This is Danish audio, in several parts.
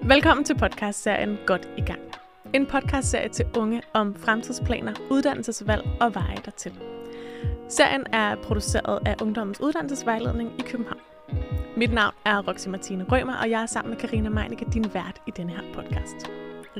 Velkommen til podcastserien Godt i gang. En podcastserie til unge om fremtidsplaner, uddannelsesvalg og veje dertil. Serien er produceret af Ungdommens Uddannelsesvejledning i København. Mit navn er Roxy Martine Rømer, og jeg er sammen med Karina Meinicke din vært i denne her podcast.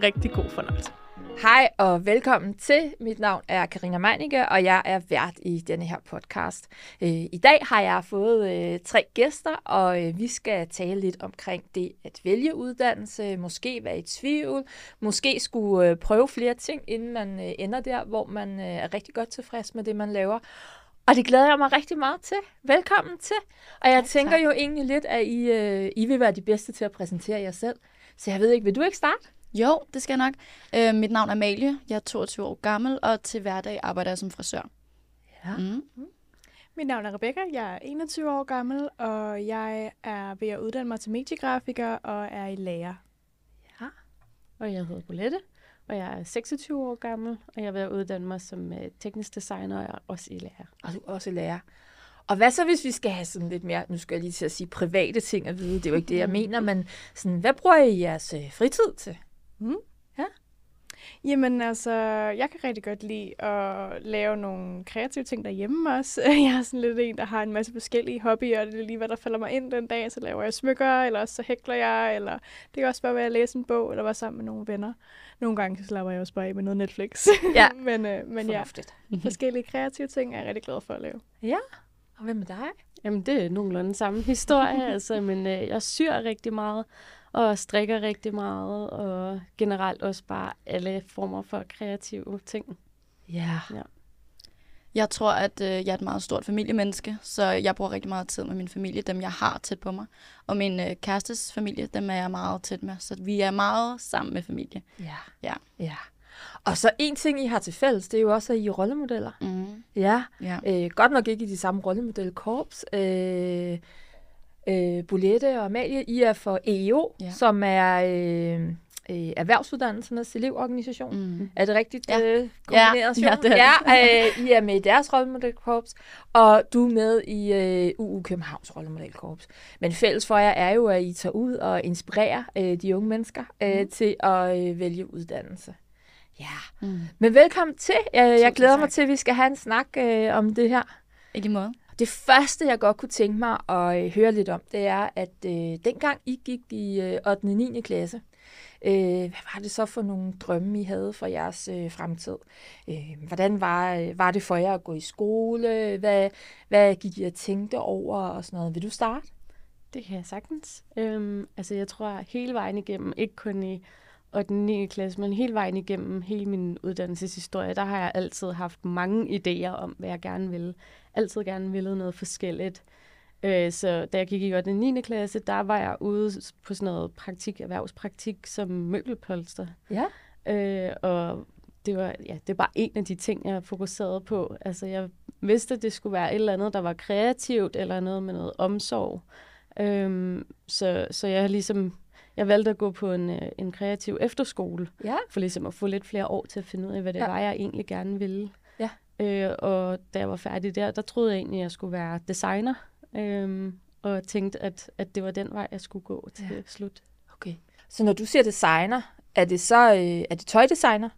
Rigtig god fornøjelse. Hej og velkommen til. Mit navn er Karina Meinicke, og jeg er vært i denne her podcast. Øh, I dag har jeg fået øh, tre gæster, og øh, vi skal tale lidt omkring det at vælge uddannelse, måske være i tvivl, måske skulle prøve flere ting, inden man ender der, hvor man er rigtig godt tilfreds med det, man laver. Og det glæder jeg mig rigtig meget til. Velkommen til. Og jeg tak, tænker tak. jo egentlig lidt, at I, I vil være de bedste til at præsentere jer selv. Så jeg ved ikke, vil du ikke starte? Jo, det skal jeg nok. Øh, mit navn er Amalie, jeg er 22 år gammel, og til hverdag arbejder jeg som frisør. Ja. Mm. Mm. Mit navn er Rebecca, jeg er 21 år gammel, og jeg er ved at uddanne mig til mediegrafiker og er i lærer. Ja, og jeg hedder Bolette, og jeg er 26 år gammel, og jeg er ved at uddanne mig som uh, teknisk designer og er også i lærer. Og du er også i lærer. Og hvad så, hvis vi skal have sådan lidt mere, nu skal jeg lige til at sige private ting at vide, det er jo ikke det, jeg mener, men sådan, hvad bruger I jeres øh, fritid til? Mm. Ja. Jamen altså, jeg kan rigtig godt lide at lave nogle kreative ting derhjemme også. Jeg er sådan lidt en, der har en masse forskellige hobbyer, og det er lige, hvad der falder mig ind den dag. Så laver jeg smykker, eller så hækler jeg, eller det kan også bare være at læse en bog, eller være sammen med nogle venner. Nogle gange så slapper jeg også bare af med noget Netflix. Ja, men, øh, men ja, forskellige kreative ting er jeg rigtig glad for at lave. Ja, og hvad med dig? Jamen, det er nogenlunde samme historie, altså, men øh, jeg syr rigtig meget, og strikker rigtig meget, og generelt også bare alle former for kreative ting. Ja. ja. Jeg tror, at øh, jeg er et meget stort familiemenneske, så jeg bruger rigtig meget tid med min familie, dem jeg har tæt på mig. Og min øh, kærestes familie, dem er jeg meget tæt med, så vi er meget sammen med familie. Ja. Ja. ja. Og så en ting, I har til fælles, det er jo også, at I er rollemodeller. Mm. Ja. ja. Øh, godt nok ikke i de samme rollemodelkorps. Øh, øh, Bolette og Amalie, I er for EEO, ja. som er øh, øh, Erhvervsuddannelsernes elevorganisation. Mm. Er det rigtigt ja. øh, kombineret? Ja, ja, det er ja øh, I er med i deres rollemodelkorps, og du er med i øh, UU Københavns rollemodelkorps. Men fælles for jer er jo, at I tager ud og inspirerer øh, de unge mennesker øh, mm. til at øh, vælge uddannelse. Ja, mm. men velkommen til. Jeg, jeg glæder mig til, at vi skal have en snak øh, om det her. I lige måde. Det første, jeg godt kunne tænke mig at øh, høre lidt om, det er, at øh, dengang I gik i øh, 8. og 9. klasse, øh, hvad var det så for nogle drømme, I havde for jeres øh, fremtid? Øh, hvordan var, øh, var det for jer at gå i skole? Hvad, hvad gik I og tænkte over og sådan noget? Vil du starte? Det kan jeg sagtens. Øhm, altså, jeg tror hele vejen igennem, ikke kun i og den 9. klasse, men hele vejen igennem hele min uddannelseshistorie, der har jeg altid haft mange idéer om, hvad jeg gerne vil. Altid gerne ville noget forskelligt. Øh, så da jeg gik i 8. 9. klasse, der var jeg ude på sådan noget praktik, erhvervspraktik som møbelpolster. Ja. Øh, og det var, ja, det var en af de ting, jeg fokuserede på. Altså, jeg vidste, at det skulle være et eller andet, der var kreativt, eller noget med noget omsorg. Øhm, så, så jeg ligesom jeg valgte at gå på en, øh, en kreativ efterskole, ja. for ligesom at få lidt flere år til at finde ud af, hvad det ja. var, jeg egentlig gerne ville. Ja. Øh, og da jeg var færdig der, der troede jeg egentlig, at jeg skulle være designer, øh, og tænkte, at, at det var den vej, jeg skulle gå til ja. slut. Okay. Så når du siger designer, er det så øh, er det tøjdesigner?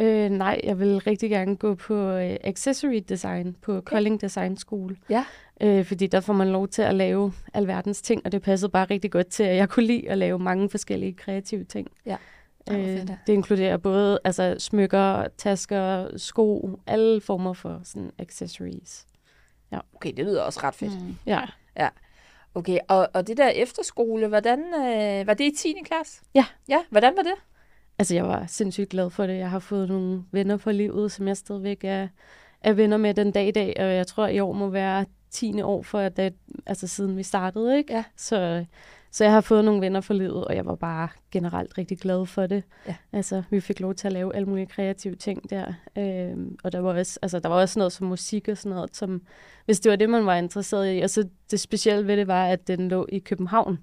Øh, nej, jeg vil rigtig gerne gå på øh, accessory design på okay. Kolding Design School. Ja. Øh, fordi der får man lov til at lave alverdens ting, og det passede bare rigtig godt til, at jeg kunne lide at lave mange forskellige kreative ting. Ja. Øh, det inkluderer både altså, smykker, tasker, sko, alle former for sådan accessories. Ja. Okay, det lyder også ret fedt. Mm. Ja. ja. Okay, og, og det der efterskole, hvordan, øh, var det i 10. klasse? Ja. Ja, hvordan var det? Altså, jeg var sindssygt glad for det. Jeg har fået nogle venner for livet, som jeg stadigvæk er, er venner med den dag i dag, og jeg tror, i år må være 10. år for, at det, altså siden vi startede, ikke? Ja. Så, så jeg har fået nogle venner for livet, og jeg var bare generelt rigtig glad for det. Ja. Altså, vi fik lov til at lave alle mulige kreative ting der. Øhm, og der var, også, altså, der var også noget som musik og sådan noget, som, hvis det var det, man var interesseret i. Og så det specielle ved det var, at den lå i København.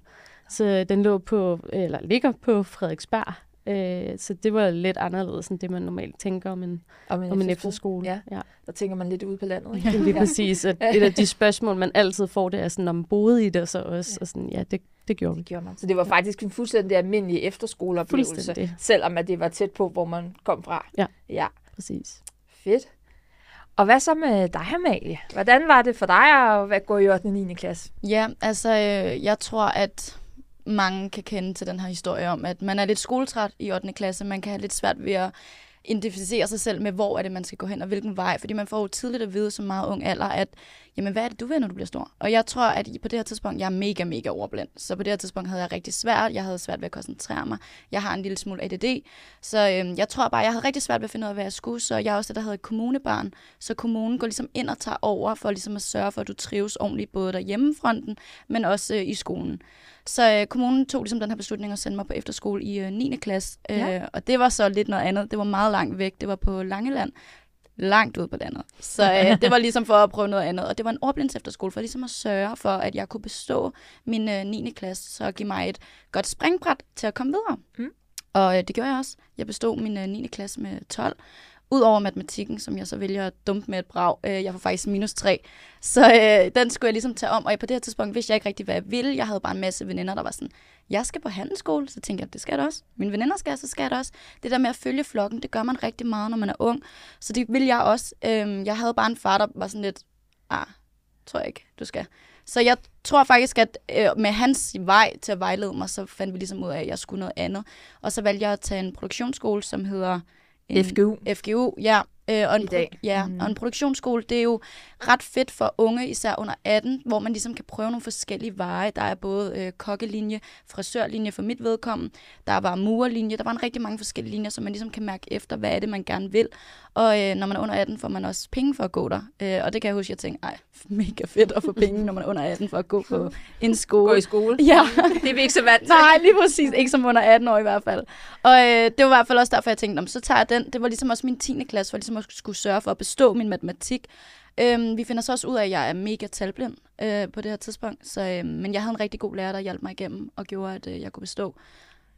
Så den lå på, eller ligger på Frederiksberg, Øh, så det var lidt anderledes end det, man normalt tænker om en, om en, om en efterskole. Ja. ja. Der tænker man lidt ude på landet. Ikke? Ja, lige præcis. At et af de spørgsmål, man altid får, det er sådan, om boede i det så også. Ja. Og sådan, ja, det, det gjorde det gjorde man. Så det var faktisk en fuldstændig almindelig efterskoleoplevelse, selvom at det var tæt på, hvor man kom fra. Ja, ja. præcis. Fedt. Og hvad så med dig, Amalie? Hvordan var det for dig at gå i 8. og 9. klasse? Ja, altså øh, jeg tror, at mange kan kende til den her historie om, at man er lidt skoletræt i 8. klasse. Man kan have lidt svært ved at identificere sig selv med, hvor er det, man skal gå hen, og hvilken vej. Fordi man får jo tidligt at vide som meget ung alder, at jamen, hvad er det, du vil, når du bliver stor? Og jeg tror, at på det her tidspunkt, jeg er mega, mega overblind. Så på det her tidspunkt havde jeg rigtig svært. Jeg havde svært ved at koncentrere mig. Jeg har en lille smule ADD. Så øhm, jeg tror bare, jeg havde rigtig svært ved at finde ud af, hvad jeg skulle. Så jeg er også det, der hedder kommunebarn. Så kommunen går ligesom ind og tager over for ligesom at sørge for, at du trives ordentligt, både derhjemmefronten, men også øh, i skolen. Så øh, kommunen tog ligesom den her beslutning at sende mig på efterskole i øh, 9. klasse. Ja. Øh, og det var så lidt noget andet. Det var meget langt væk. Det var på Langeland langt ud på landet. Så øh, det var ligesom for at prøve noget andet. Og det var en ordblinds efterskole, for ligesom at sørge for, at jeg kunne bestå min øh, 9. klasse, så give mig et godt springbræt til at komme videre. Mm. Og øh, det gjorde jeg også. Jeg bestod min øh, 9. klasse med 12. Udover matematikken, som jeg så vælger at dumpe med et brag. Øh, jeg får faktisk minus 3. Så øh, den skulle jeg ligesom tage om. Og på det her tidspunkt vidste jeg ikke rigtig, hvad jeg ville. Jeg havde bare en masse veninder, der var sådan, jeg skal på handelsskole. Så tænkte jeg, det skal jeg også. Mine veninder skal, så skal jeg også. Det der med at følge flokken, det gør man rigtig meget, når man er ung. Så det ville jeg også. Øh, jeg havde bare en far, der var sådan lidt, ah, tror jeg ikke, du skal. Så jeg tror faktisk, at øh, med hans vej til at vejlede mig, så fandt vi ligesom ud af, at jeg skulle noget andet. Og så valgte jeg at tage en produktionsskole, som hedder en FGU. FGU, ja. Øh, og en I dag. Ja, mm. og en produktionsskole, det er jo ret fedt for unge, især under 18, hvor man ligesom kan prøve nogle forskellige veje. Der er både øh, kokkelinje, frisørlinje for mit vedkommende, der var murerlinje, der var en rigtig mange forskellige linjer, så man ligesom kan mærke efter, hvad er det, man gerne vil. Og øh, når man er under 18, får man også penge for at gå der. Øh, og det kan jeg huske, jeg tænkte, ej, mega fedt at få penge, når man er under 18 for at gå på en skole. Gå i skole? Ja. det er vi ikke så vant til. Nej, lige præcis. Ikke som under 18 år i hvert fald. Og øh, det var i hvert fald også derfor, jeg tænkte, så tager jeg den. Det var ligesom også min 10. klasse, for ligesom at skulle sørge for at bestå min matematik. Øhm, vi finder så også ud af, at jeg er mega talblind øh, på det her tidspunkt. Så, øh, men jeg havde en rigtig god lærer, der hjalp mig igennem og gjorde, at øh, jeg kunne bestå.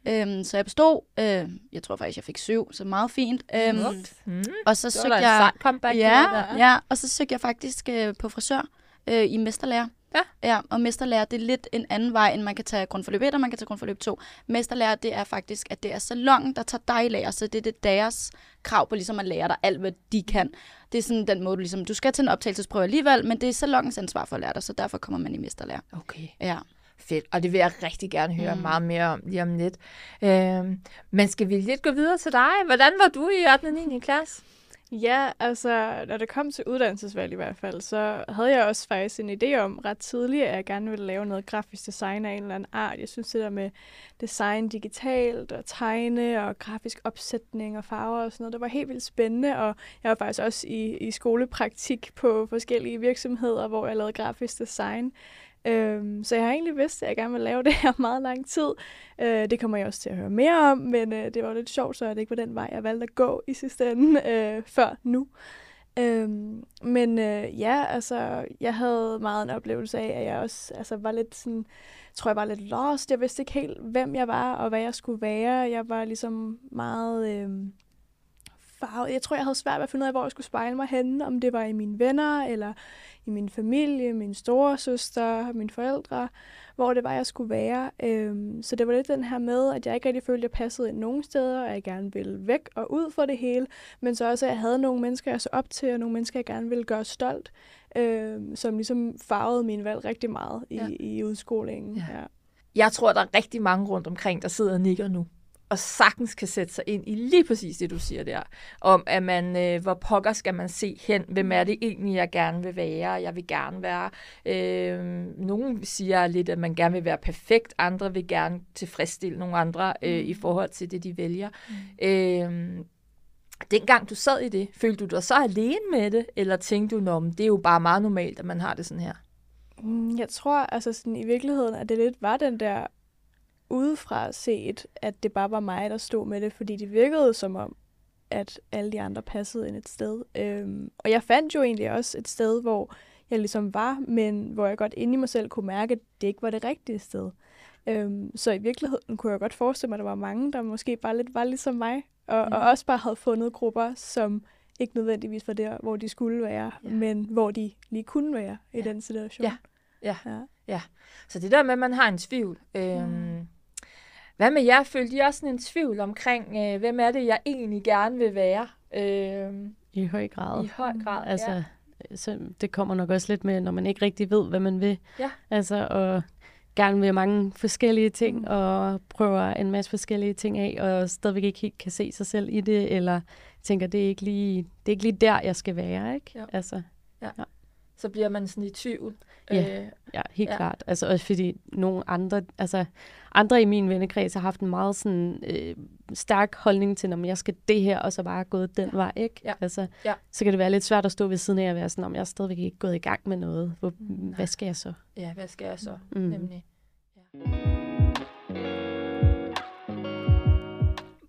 Øhm, så jeg bestod, øh, jeg tror faktisk, jeg fik syv, så meget fint. Øhm, mm. Og så søgte jeg... ja, ja, og så søgte jeg faktisk øh, på frisør øh, i mesterlærer. Ja. ja. Og mesterlærer, det er lidt en anden vej, end man kan tage grundforløb 1, og man kan tage grundforløb 2. Mesterlærer, det er faktisk, at det er salongen, der tager dig lærer, så det er det deres krav på ligesom at lære dig alt, hvad de kan. Det er sådan den måde, du ligesom, du skal til en optagelsesprøve alligevel, men det er salongens ansvar for at lære dig, så derfor kommer man i mesterlærer. Okay. Ja. Fedt, og det vil jeg rigtig gerne høre mm. meget mere om lige om lidt. Øh, men skal vi lidt gå videre til dig? Hvordan var du i 8. og 9. klasse? Ja, altså, når det kom til uddannelsesvalg i hvert fald, så havde jeg også faktisk en idé om ret tidligt, at jeg gerne ville lave noget grafisk design af en eller anden art. Jeg synes det der med design digitalt og tegne og grafisk opsætning og farver og sådan noget, det var helt vildt spændende, og jeg var faktisk også i, i skolepraktik på forskellige virksomheder, hvor jeg lavede grafisk design. Øhm, så jeg har egentlig vidst, at jeg gerne vil lave det her meget lang tid. Øh, det kommer jeg også til at høre mere om, men øh, det var lidt sjovt, så det ikke var den vej, jeg valgte at gå i sidste ende øh, før nu. Øhm, men øh, ja, altså, jeg havde meget en oplevelse af, at jeg også altså, var lidt sådan, tror jeg var lidt lost. Jeg vidste ikke helt, hvem jeg var og hvad jeg skulle være. Jeg var ligesom meget... Øh, farvet. Jeg tror, jeg havde svært ved at finde ud af, hvor jeg skulle spejle mig henne. Om det var i mine venner, eller i min familie, min store søster, mine forældre, hvor det var, jeg skulle være. Øhm, så det var lidt den her med, at jeg ikke rigtig følte, at jeg passede ind nogen steder, og jeg gerne ville væk og ud for det hele, men så også, at jeg havde nogle mennesker, jeg så op til, og nogle mennesker, jeg gerne ville gøre stolt, øhm, som ligesom farvede min valg rigtig meget i, ja. i udskolingen. Ja. Ja. Jeg tror, der er rigtig mange rundt omkring, der sidder og nikker nu og sagtens kan sætte sig ind i lige præcis det, du siger der. Om, at man, øh, hvor pokker skal man se hen? Hvem er det egentlig, jeg gerne vil være? Jeg vil gerne være... Øh, nogen siger lidt, at man gerne vil være perfekt. Andre vil gerne tilfredsstille nogle andre øh, mm. i forhold til det, de vælger. Mm. Øh, dengang du sad i det, følte du dig så alene med det? Eller tænkte du, at det er jo bare meget normalt, at man har det sådan her? Mm, jeg tror altså sådan, i virkeligheden, at det lidt var den der udefra set, at det bare var mig, der stod med det, fordi det virkede som om, at alle de andre passede ind et sted. Øhm, og jeg fandt jo egentlig også et sted, hvor jeg ligesom var, men hvor jeg godt inde i mig selv kunne mærke, at det ikke var det rigtige sted. Øhm, så i virkeligheden kunne jeg godt forestille mig, at der var mange, der måske bare lidt var ligesom mig, og, mm. og også bare havde fundet grupper, som ikke nødvendigvis var der, hvor de skulle være, ja. men hvor de lige kunne være ja. i den situation. Ja. Ja. ja. ja. Så det der med, at man har en tvivl. Øhm, mm. Hvad med jer? Følte I også sådan en tvivl omkring, øh, hvem er det, jeg egentlig gerne vil være? Øhm, I høj grad. I høj grad, altså, ja. Så det kommer nok også lidt med, når man ikke rigtig ved, hvad man vil. Ja. Altså, og gerne vil mange forskellige ting, mm. og prøver en masse forskellige ting af, og stadigvæk ikke helt kan se sig selv i det, eller tænker, det er ikke lige, det er ikke lige der, jeg skal være, ikke? Ja. Altså, ja. ja. Så bliver man sådan i tvivl. Ja, øh, ja helt ja. klart. Altså også fordi nogle andre, altså andre i min vennekreds har haft en meget sådan øh, stærk holdning til, om jeg skal det her, og så bare gået den ja. vej, ikke? Ja. Altså, ja. så kan det være lidt svært at stå ved siden af og være sådan, om jeg er stadigvæk ikke gået i gang med noget. Hvor, mm. Hvad skal jeg så? Ja, hvad skal jeg så? Mm. Nemlig. Ja.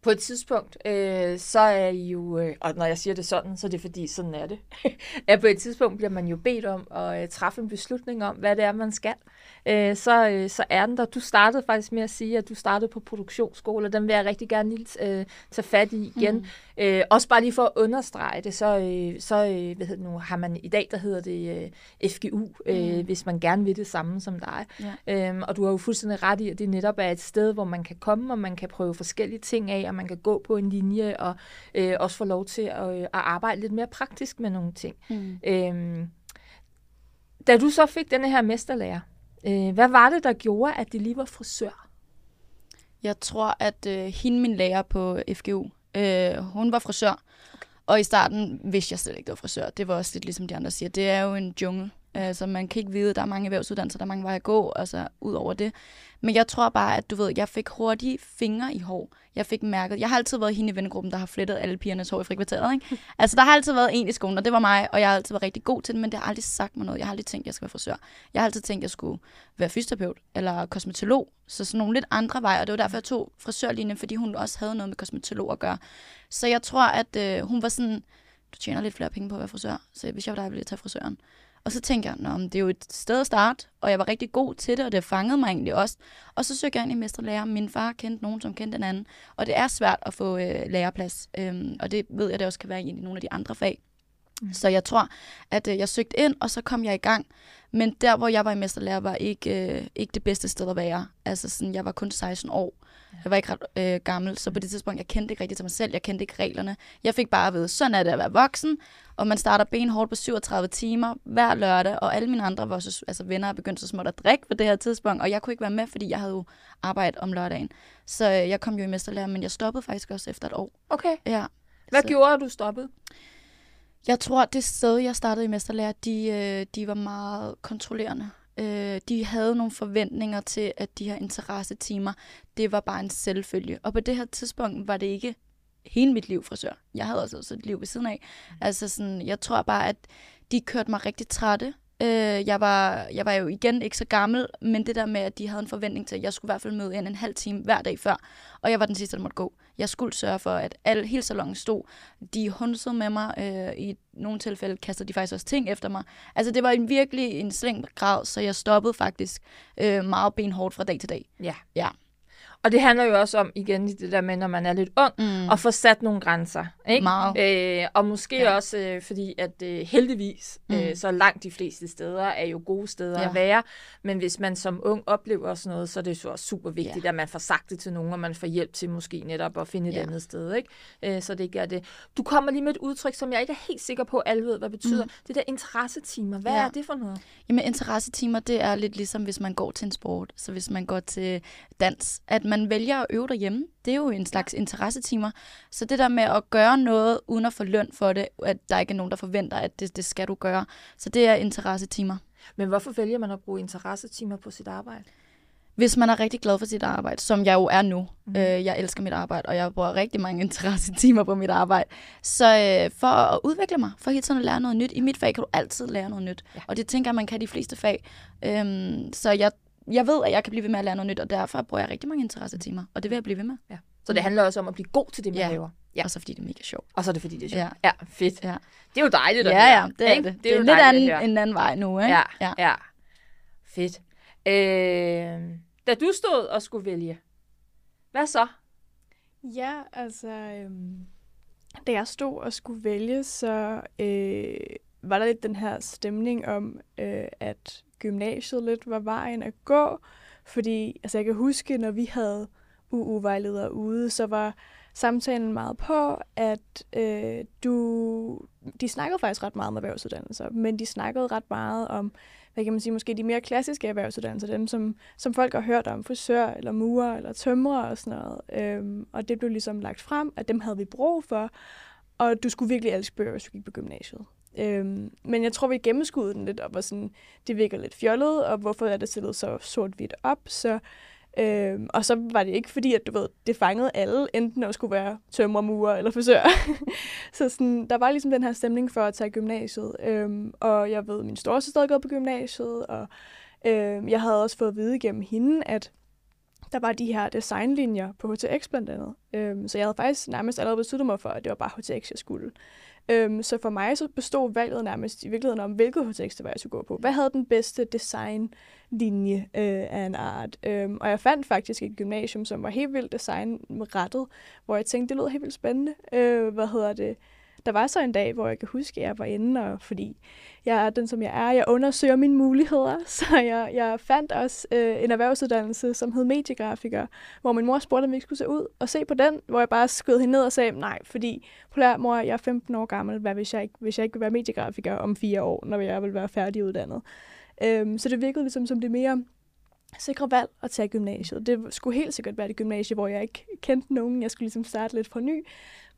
På et tidspunkt, øh, så er I jo, øh, og når jeg siger det sådan, så er det fordi, sådan er det, at på et tidspunkt bliver man jo bedt om at øh, træffe en beslutning om, hvad det er, man skal. Øh, så, øh, så er den der. Du startede faktisk med at sige, at du startede på produktionsskole, og den vil jeg rigtig gerne lige øh, tage fat i igen. Mm. Øh, også bare lige for at understrege det, så, øh, så øh, hvad hedder det nu, har man i dag, der hedder det øh, FGU, øh, mm. hvis man gerne vil det samme som dig. Ja. Øh, og du har jo fuldstændig ret i, at det netop er et sted, hvor man kan komme, og man kan prøve forskellige ting af, og man kan gå på en linje, og øh, også få lov til at, øh, at arbejde lidt mere praktisk med nogle ting. Mm. Øh, da du så fik denne her mesterlærer, øh, hvad var det, der gjorde, at det lige var frisør? Jeg tror, at øh, hende, min lærer på FGU, øh, hun var frisør. Okay. Og i starten vidste jeg slet ikke, det var frisør. Det var også lidt ligesom de andre siger. Det er jo en jungle. Altså, man kan ikke vide, at der er mange erhvervsuddannelser, der er mange veje at gå, altså ud over det. Men jeg tror bare, at du ved, jeg fik hurtige fingre i hår. Jeg fik mærket, jeg har altid været hende i vennegruppen, der har flettet alle pigernes hår i frikvarteret, ikke? Altså, der har altid været en i skolen, og det var mig, og jeg har altid været rigtig god til det, men det har aldrig sagt mig noget. Jeg har aldrig tænkt, at jeg skal være frisør. Jeg har altid tænkt, at jeg skulle være fysioterapeut eller kosmetolog, så sådan nogle lidt andre veje, og det var derfor, jeg tog frisørlinjen, fordi hun også havde noget med kosmetolog at gøre. Så jeg tror, at øh, hun var sådan, du tjener lidt flere penge på at være frisør, så hvis jeg var dig, ville jeg tage frisøren. Og så tænkte jeg, Nå, det er jo et sted at starte, og jeg var rigtig god til det, og det fangede mig egentlig også. Og så søgte jeg ind i mesterlærer. Min far kendte nogen, som kendte den anden. Og det er svært at få øh, læreplads, øhm, og det ved jeg, det også kan være i nogle af de andre fag. Mm. Så jeg tror, at øh, jeg søgte ind, og så kom jeg i gang. Men der, hvor jeg var i mesterlærer, var ikke, øh, ikke det bedste sted at være. Altså, sådan, jeg var kun 16 år. Jeg var ikke ret øh, gammel, så på det tidspunkt, jeg kendte ikke rigtig til mig selv, jeg kendte ikke reglerne. Jeg fik bare at vide, sådan er det at være voksen, og man starter benhårdt på 37 timer hver lørdag, og alle mine andre var så, altså venner er begyndt så småt at drikke på det her tidspunkt, og jeg kunne ikke være med, fordi jeg havde jo arbejdet om lørdagen. Så øh, jeg kom jo i mesterlærer, men jeg stoppede faktisk også efter et år. Okay. Ja. Hvad så. gjorde, at du stoppede? Jeg tror, at det sted, jeg startede i mesterlærer, de, øh, de var meget kontrollerende. Øh, de havde nogle forventninger til, at de her interessetimer, det var bare en selvfølge. Og på det her tidspunkt var det ikke hele mit liv frisør. Jeg havde også et liv ved siden af. Mm. Altså sådan, jeg tror bare, at de kørte mig rigtig trætte. Øh, jeg, var, jeg var jo igen ikke så gammel, men det der med, at de havde en forventning til, at jeg skulle i hvert fald møde ind en halv time hver dag før, og jeg var den sidste, der måtte gå. Jeg skulle sørge for, at alle, hele salongen stod. De hunsede med mig. Øh, I nogle tilfælde kastede de faktisk også ting efter mig. Altså, det var en virkelig en sling grad, så jeg stoppede faktisk øh, meget benhårdt fra dag til dag. Ja. Ja. Og det handler jo også om, igen, det der med, når man er lidt ung, mm. at få sat nogle grænser. Ikke? Meget. Øh, og måske ja. også, øh, fordi at øh, heldigvis, mm. øh, så langt de fleste steder er jo gode steder ja. at være. Men hvis man som ung oplever sådan noget, så er det så også super vigtigt, ja. at man får sagt det til nogen, og man får hjælp til måske netop at finde et ja. andet sted. Ikke? Øh, så det ikke er det. Du kommer lige med et udtryk, som jeg ikke er helt sikker på, at alle ved, hvad det betyder. Mm. Det der interessetimer. Hvad ja. er det for noget? Jamen, interessetimer, det er lidt ligesom, hvis man går til en sport. Så hvis man går til dans, at man man vælger at øve derhjemme. Det er jo en slags interessetimer. Så det der med at gøre noget uden at få løn for det, at der ikke er nogen, der forventer, at det, det skal du gøre. Så det er interessetimer. Men hvorfor vælger man at bruge interessetimer på sit arbejde? Hvis man er rigtig glad for sit arbejde, som jeg jo er nu. Mm. Øh, jeg elsker mit arbejde, og jeg bruger rigtig mange interessetimer på mit arbejde. Så øh, for at udvikle mig, for hele tiden at lære noget nyt. I mit fag kan du altid lære noget nyt. Ja. Og det tænker jeg, man kan i de fleste fag. Øhm, så jeg jeg ved, at jeg kan blive ved med at lære noget nyt, og derfor bruger jeg rigtig mange interessetimer, og det vil jeg blive ved med. Ja. Så det handler også om at blive god til det, man ja. laver. Ja. Og så fordi det er mega sjovt. Og så er det fordi, det er sjovt. Ja, ja fedt. Ja. Det er jo dejligt at Ja, ja, det er det. Det, det er, lidt anden, en anden vej nu, ikke? Ja, ja. ja. Fedt. Øh, Da du stod og skulle vælge, hvad så? Ja, altså, øhm, da jeg stod og skulle vælge, så øh, var der lidt den her stemning om, øh, at gymnasiet lidt var vejen at gå. Fordi altså jeg kan huske, når vi havde UU-vejledere ude, så var samtalen meget på, at øh, du, de snakkede faktisk ret meget om erhvervsuddannelser, men de snakkede ret meget om, hvad kan man sige, måske de mere klassiske erhvervsuddannelser, dem som, som folk har hørt om, frisør eller murer eller tømrer og sådan noget. Øhm, og det blev ligesom lagt frem, at dem havde vi brug for, og du skulle virkelig elske bøger, hvis du gik på gymnasiet. Øhm, men jeg tror, vi gennemskudde den lidt, og var sådan, det virker lidt fjollet, og hvorfor er det stillet så sort-hvidt op, så Øhm, og så var det ikke fordi, at du ved, det fangede alle, enten at skulle være tømmermurer eller frisør. så sådan, der var ligesom den her stemning for at tage gymnasiet. Øhm, og jeg ved, min storesøster havde gået på gymnasiet, og øhm, jeg havde også fået at vide gennem hende, at der var de her designlinjer på HTX blandt andet. Øhm, så jeg havde faktisk nærmest allerede besluttet mig for, at det var bare HTX, jeg skulle. Øhm, så for mig så bestod valget nærmest i virkeligheden om, hvilket HTX det var, jeg skulle gå på. Hvad havde den bedste designlinje øh, af en art? Øhm, og jeg fandt faktisk et gymnasium, som var helt vildt designrettet, hvor jeg tænkte, det lød helt vildt spændende. Øh, hvad hedder det? Der var så en dag, hvor jeg kan huske, at jeg var inde, og fordi jeg er den, som jeg er, jeg undersøger mine muligheder, så jeg, jeg fandt også øh, en erhvervsuddannelse, som hed mediegrafiker, hvor min mor spurgte, om vi skulle se ud og se på den, hvor jeg bare skød hende ned og sagde, nej, fordi på mor, jeg er 15 år gammel, hvad hvis jeg ikke, hvis jeg ikke vil være mediegrafiker om fire år, når jeg vil være færdiguddannet. Øhm, så det virkede ligesom som det mere sikre valg at tage gymnasiet. Det skulle helt sikkert være det gymnasie, hvor jeg ikke kendte nogen. Jeg skulle ligesom starte lidt fra ny.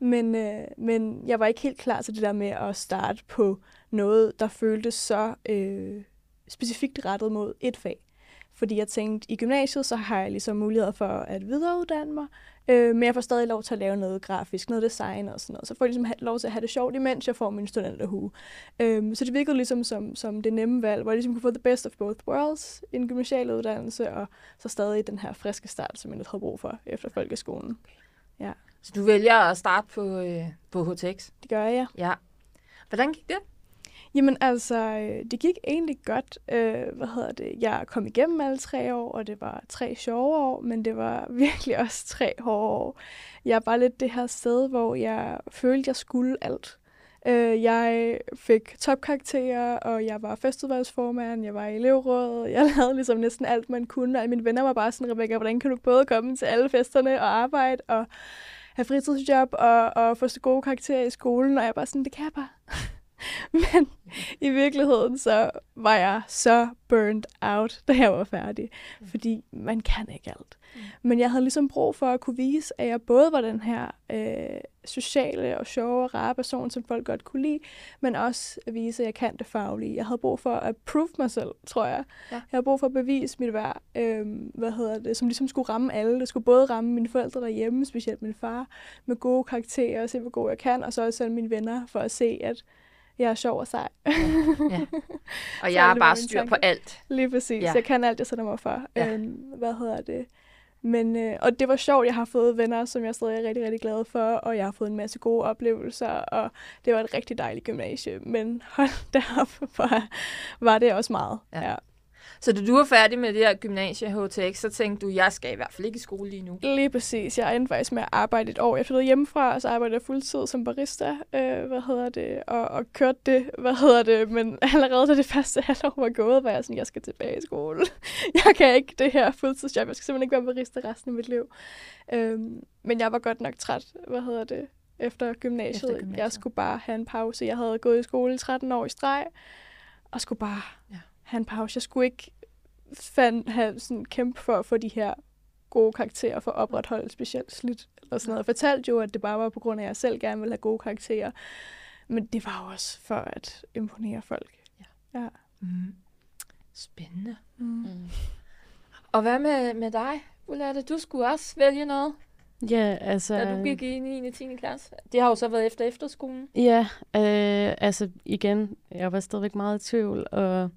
Men, øh, men jeg var ikke helt klar til det der med at starte på noget, der føltes så øh, specifikt rettet mod et fag. Fordi jeg tænkte, i gymnasiet, så har jeg ligesom mulighed for at videreuddanne mig, øh, men jeg får stadig lov til at lave noget grafisk, noget design og sådan noget. Så får jeg ligesom lov til at have det sjovt, imens jeg får min studenterhue. Øh, så det virkede ligesom som, som det nemme valg, hvor jeg ligesom kunne få the best of both worlds, en gymnasial uddannelse, og så stadig den her friske start, som jeg havde brug for efter folkeskolen. Ja. Så du vælger at starte på, øh, på HTX? Det gør jeg. Ja. Hvordan gik det? Jamen altså, øh, det gik egentlig godt. Øh, hvad hedder det? Jeg kom igennem alle tre år, og det var tre sjove år, men det var virkelig også tre hårde år. Jeg var lidt det her sted, hvor jeg følte, jeg skulle alt. Øh, jeg fik topkarakterer, og jeg var festudvalgsformand, jeg var i elevrådet, jeg lavede ligesom næsten alt, man kunne, og mine venner var bare sådan, Rebecca, hvordan kan du både komme til alle festerne og arbejde, og have fritidsjob, og, og få så gode karakterer i skolen, og jeg bare sådan, det kan jeg bare. Men i virkeligheden så var jeg så burned out, da jeg var færdig. Mm. Fordi man kan ikke alt. Mm. Men jeg havde ligesom brug for at kunne vise, at jeg både var den her øh, sociale og sjove og rare person, som folk godt kunne lide, men også at vise, at jeg kan det faglige. Jeg havde brug for at prove mig selv, tror jeg. Ja. Jeg havde brug for at bevise mit værd, øh, hvad hedder det, som ligesom skulle ramme alle. Det skulle både ramme mine forældre derhjemme, specielt min far, med gode karakterer, og se, hvor god jeg kan, og så også mine venner, for at se, at jeg er sjov og sej. ja. ja. Og jeg er bare styr på alt. Lige præcis. Ja. Jeg kan alt, jeg sætter mig for. Ja. Øhm, hvad hedder det? Men, øh, og det var sjovt, jeg har fået venner, som jeg stadig er rigtig, rigtig glad for, og jeg har fået en masse gode oplevelser, og det var et rigtig dejligt gymnasie. Men hold deroppe, var det også meget. Ja. ja. Så da du var færdig med det her gymnasie HTX, så tænkte du, jeg skal i hvert fald ikke i skole lige nu. Lige præcis. Jeg endte faktisk med at arbejde et år. Jeg flyttede hjemmefra, og så arbejdede jeg fuldtid som barista, øh, hvad hedder det, og, og kørte det, hvad hedder det, men allerede da det første halvår var gået, var jeg sådan, jeg skal tilbage i skole. jeg kan ikke det her fuldtidsjob. Jeg skal simpelthen ikke være barista resten af mit liv. Øh, men jeg var godt nok træt, hvad hedder det, efter gymnasiet. efter gymnasiet. Jeg skulle bare have en pause. Jeg havde gået i skole i 13 år i streg, og skulle bare ja have en pause. Jeg skulle ikke fand, have sådan kæmpe for at få de her gode karakterer for at opretholde specielt slidt. Eller sådan noget. Jeg fortalte jo, at det bare var på grund af, at jeg selv gerne ville have gode karakterer. Men det var jo også for at imponere folk. Ja. ja. Mm. Spændende. Mm. Mm. Og hvad med, med dig, Ulette? Du skulle også vælge noget. Ja, altså... Da du gik i 9. og 10. klasse. Det har jo så været efter efterskolen. Ja, øh, altså igen, jeg var stadigvæk meget i tvivl, og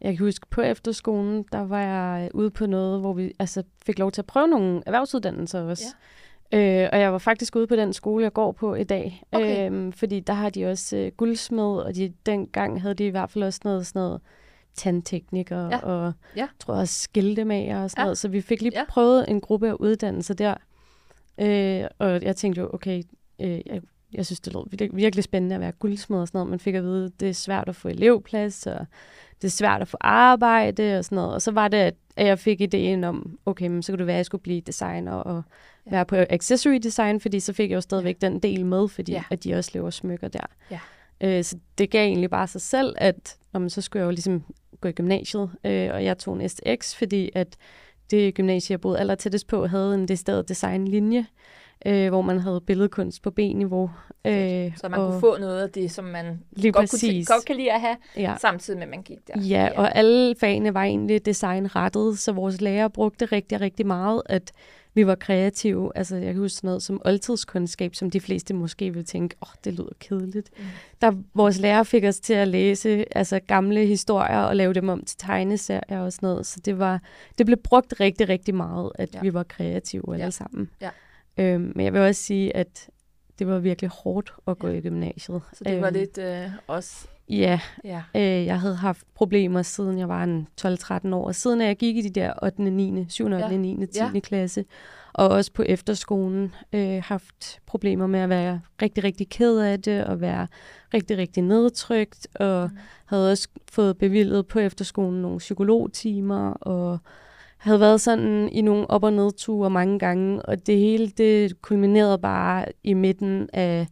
jeg kan huske, på efterskolen, der var jeg ude på noget, hvor vi altså, fik lov til at prøve nogle erhvervsuddannelser også. Ja. Øh, og jeg var faktisk ude på den skole, jeg går på i dag. Okay. Øh, fordi der har de også øh, guldsmed, og de, dengang havde de i hvert fald også noget, sådan noget tandtekniker ja. og ja. tror også skiltemager og sådan ja. noget. Så vi fik lige ja. prøvet en gruppe af uddannelser der. Øh, og jeg tænkte jo, okay, øh, jeg, jeg synes, det lød virkelig spændende at være guldsmed og sådan noget. Man fik at vide, det er svært at få elevplads, og det er svært at få arbejde og sådan noget. Og så var det, at jeg fik ideen om, okay, men så kunne det være, at jeg skulle blive designer og ja. være på accessory design, fordi så fik jeg jo stadigvæk den del med, fordi ja. at de også laver smykker der. Ja. Øh, så det gav egentlig bare sig selv, at om, så skulle jeg jo ligesom gå i gymnasiet, øh, og jeg tog en STX, fordi at det gymnasie, jeg boede aller tættest på, havde en decideret designlinje, øh, hvor man havde billedkunst på B-niveau. Øh, så man og kunne få noget af det, som man lige godt, kunne godt kan lide at have, ja. samtidig med, at man gik der. Ja, ja, og alle fagene var egentlig designrettet, så vores lærer brugte rigtig, rigtig meget, at vi var kreative. Altså, jeg kan huske noget som oldtidskundskab, som de fleste måske vil tænke, åh, oh, det lyder kedeligt. Mm. Der, vores lærer fik os til at læse altså, gamle historier og lave dem om til tegneserier og sådan noget. Så det, var, det blev brugt rigtig, rigtig meget, at ja. vi var kreative alle ja. sammen. Ja. Øhm, men jeg vil også sige, at det var virkelig hårdt at gå ja. i gymnasiet. Så det var øhm, lidt øh, også... Ja, ja. Øh, jeg havde haft problemer siden jeg var en 12-13 år. Siden jeg gik i de der 8., 9., 7., 8., ja. 9., 10. Ja. klasse. Og også på efterskolen øh, haft problemer med at være rigtig, rigtig ked af det, og være rigtig, rigtig nedtrykt. Og mm. havde også fået bevillet på efterskolen nogle psykologtimer, og havde været sådan i nogle op- og nedture mange gange, og det hele det kulminerede bare i midten af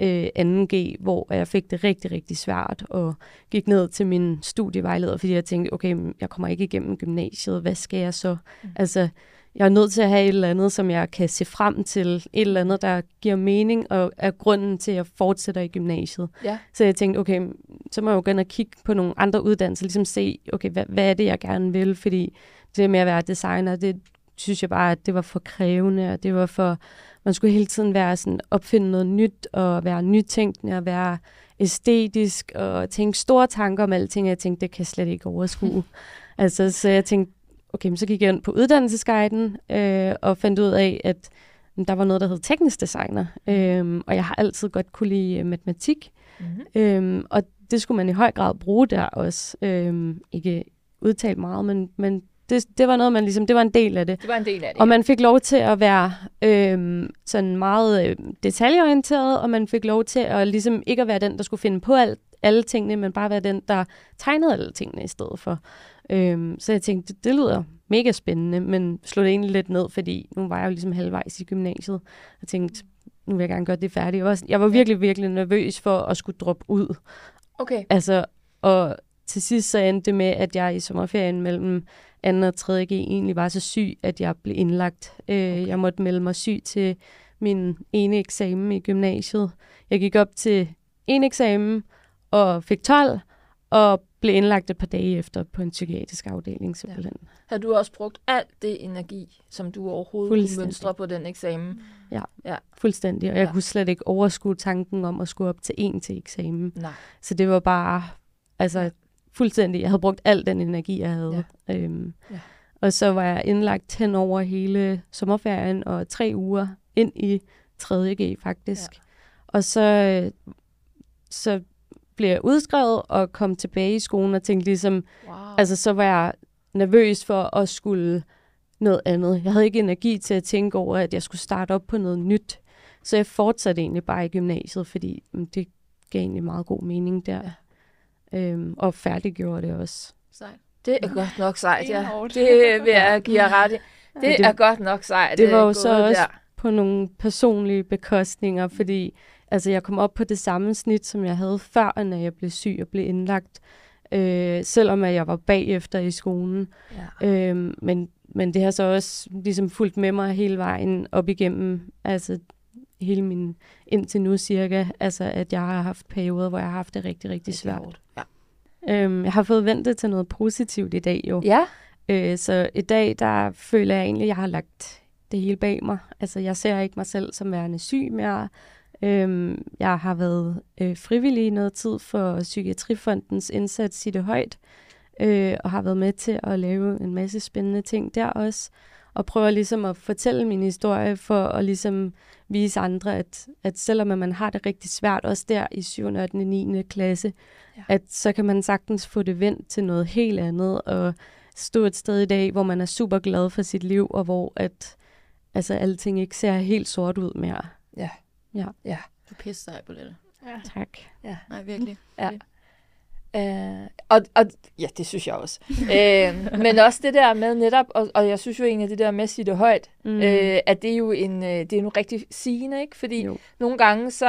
øh, 2G, hvor jeg fik det rigtig, rigtig svært, og gik ned til min studievejleder, fordi jeg tænkte, okay, jeg kommer ikke igennem gymnasiet, hvad skal jeg så? Mm. Altså, jeg er nødt til at have et eller andet, som jeg kan se frem til, et eller andet, der giver mening, og er grunden til, at jeg fortsætter i gymnasiet. Ja. Så jeg tænkte, okay, så må jeg jo gerne kigge på nogle andre uddannelser, ligesom se, okay, hvad, hvad er det, jeg gerne vil, fordi det med at være designer, det synes jeg bare, at det var for krævende, og det var for, man skulle hele tiden være sådan, opfinde noget nyt, og være nytænkende, og være æstetisk, og tænke store tanker om alting, og jeg tænkte, det kan jeg slet ikke overskue. altså, så jeg tænkte, okay, så gik jeg ind på uddannelsesguiden, øh, og fandt ud af, at der var noget, der hed teknisk designer, øh, og jeg har altid godt kunne lide øh, matematik, mm-hmm. øh, og det skulle man i høj grad bruge der også. Øh, ikke udtalt meget, men, men det, det var noget, man ligesom, det var en del af det. Det var en del af det, Og man fik lov til at være øh, sådan meget øh, detaljeorienteret, og man fik lov til at ligesom ikke at være den, der skulle finde på alt, alle tingene, men bare være den, der tegnede alle tingene i stedet for. Øh, så jeg tænkte, det, det lyder mega spændende, men slog det egentlig lidt ned, fordi nu var jeg jo ligesom halvvejs i gymnasiet, og tænkte, nu vil jeg gerne gøre det færdigt. Jeg var, jeg var virkelig, virkelig nervøs for at skulle droppe ud. Okay. Altså, og til sidst så endte det med, at jeg i sommerferien mellem 2. og 3. G egentlig var så syg, at jeg blev indlagt. Øh, okay. Jeg måtte melde mig syg til min ene eksamen i gymnasiet. Jeg gik op til en eksamen og fik 12, og blev indlagt et par dage efter på en psykiatrisk afdeling simpelthen. Ja. Har du også brugt alt det energi, som du overhovedet kunne mønstre på den eksamen? Ja, ja. fuldstændig. Og jeg ja. kunne slet ikke overskue tanken om at skulle op til en til eksamen. Nej. Så det var bare, altså fuldstændig, jeg havde brugt al den energi, jeg havde. Ja. Øhm, ja. Og så var jeg indlagt hen over hele sommerferien og tre uger ind i 3.G faktisk. Ja. Og så, så blev jeg udskrevet og kom tilbage i skolen og tænkte ligesom, wow. altså så var jeg nervøs for at skulle noget andet. Jeg havde ikke energi til at tænke over, at jeg skulle starte op på noget nyt. Så jeg fortsatte egentlig bare i gymnasiet, fordi mm, det gav egentlig meget god mening der. Ja øhm, og færdiggjorde det også. Sejt. Det er godt nok sejt, ja. Det vil jeg give jer ret i. Det, det er godt nok sejt. Det var jo så også der. på nogle personlige bekostninger, fordi altså, jeg kom op på det samme snit, som jeg havde før, når jeg blev syg og blev indlagt. Øh, selvom at jeg var bagefter i skolen. Ja. Øh, men, men det har så også ligesom fulgt med mig hele vejen op igennem, altså hele min, indtil nu cirka, altså at jeg har haft perioder, hvor jeg har haft det rigtig, rigtig svært. Ja. Øhm, jeg har fået ventet til noget positivt i dag jo. Ja. Øh, så i dag, der føler jeg egentlig, at jeg har lagt det hele bag mig. Altså jeg ser ikke mig selv som værende syg mere. Øhm, jeg har været øh, frivillig i noget tid for Psykiatrifondens indsats i det højt, øh, og har været med til at lave en masse spændende ting der også. og prøver ligesom at fortælle min historie for at ligesom vise andre, at, at selvom man har det rigtig svært, også der i 7. 8. 9. klasse, ja. at så kan man sagtens få det vendt til noget helt andet, og stå et sted i dag, hvor man er super glad for sit liv, og hvor at altså, alting ikke ser helt sort ud mere. Ja. Ja. Du pisser dig på det. Ja. Tak. Ja. Nej, virkelig. Ja. Uh, og, og ja, det synes jeg også. uh, men også det der med netop, og, og jeg synes jo egentlig, det der med at sige det højt, mm. uh, at det er jo en, uh, det er nu rigtig sigende, ikke? Fordi jo. nogle gange så,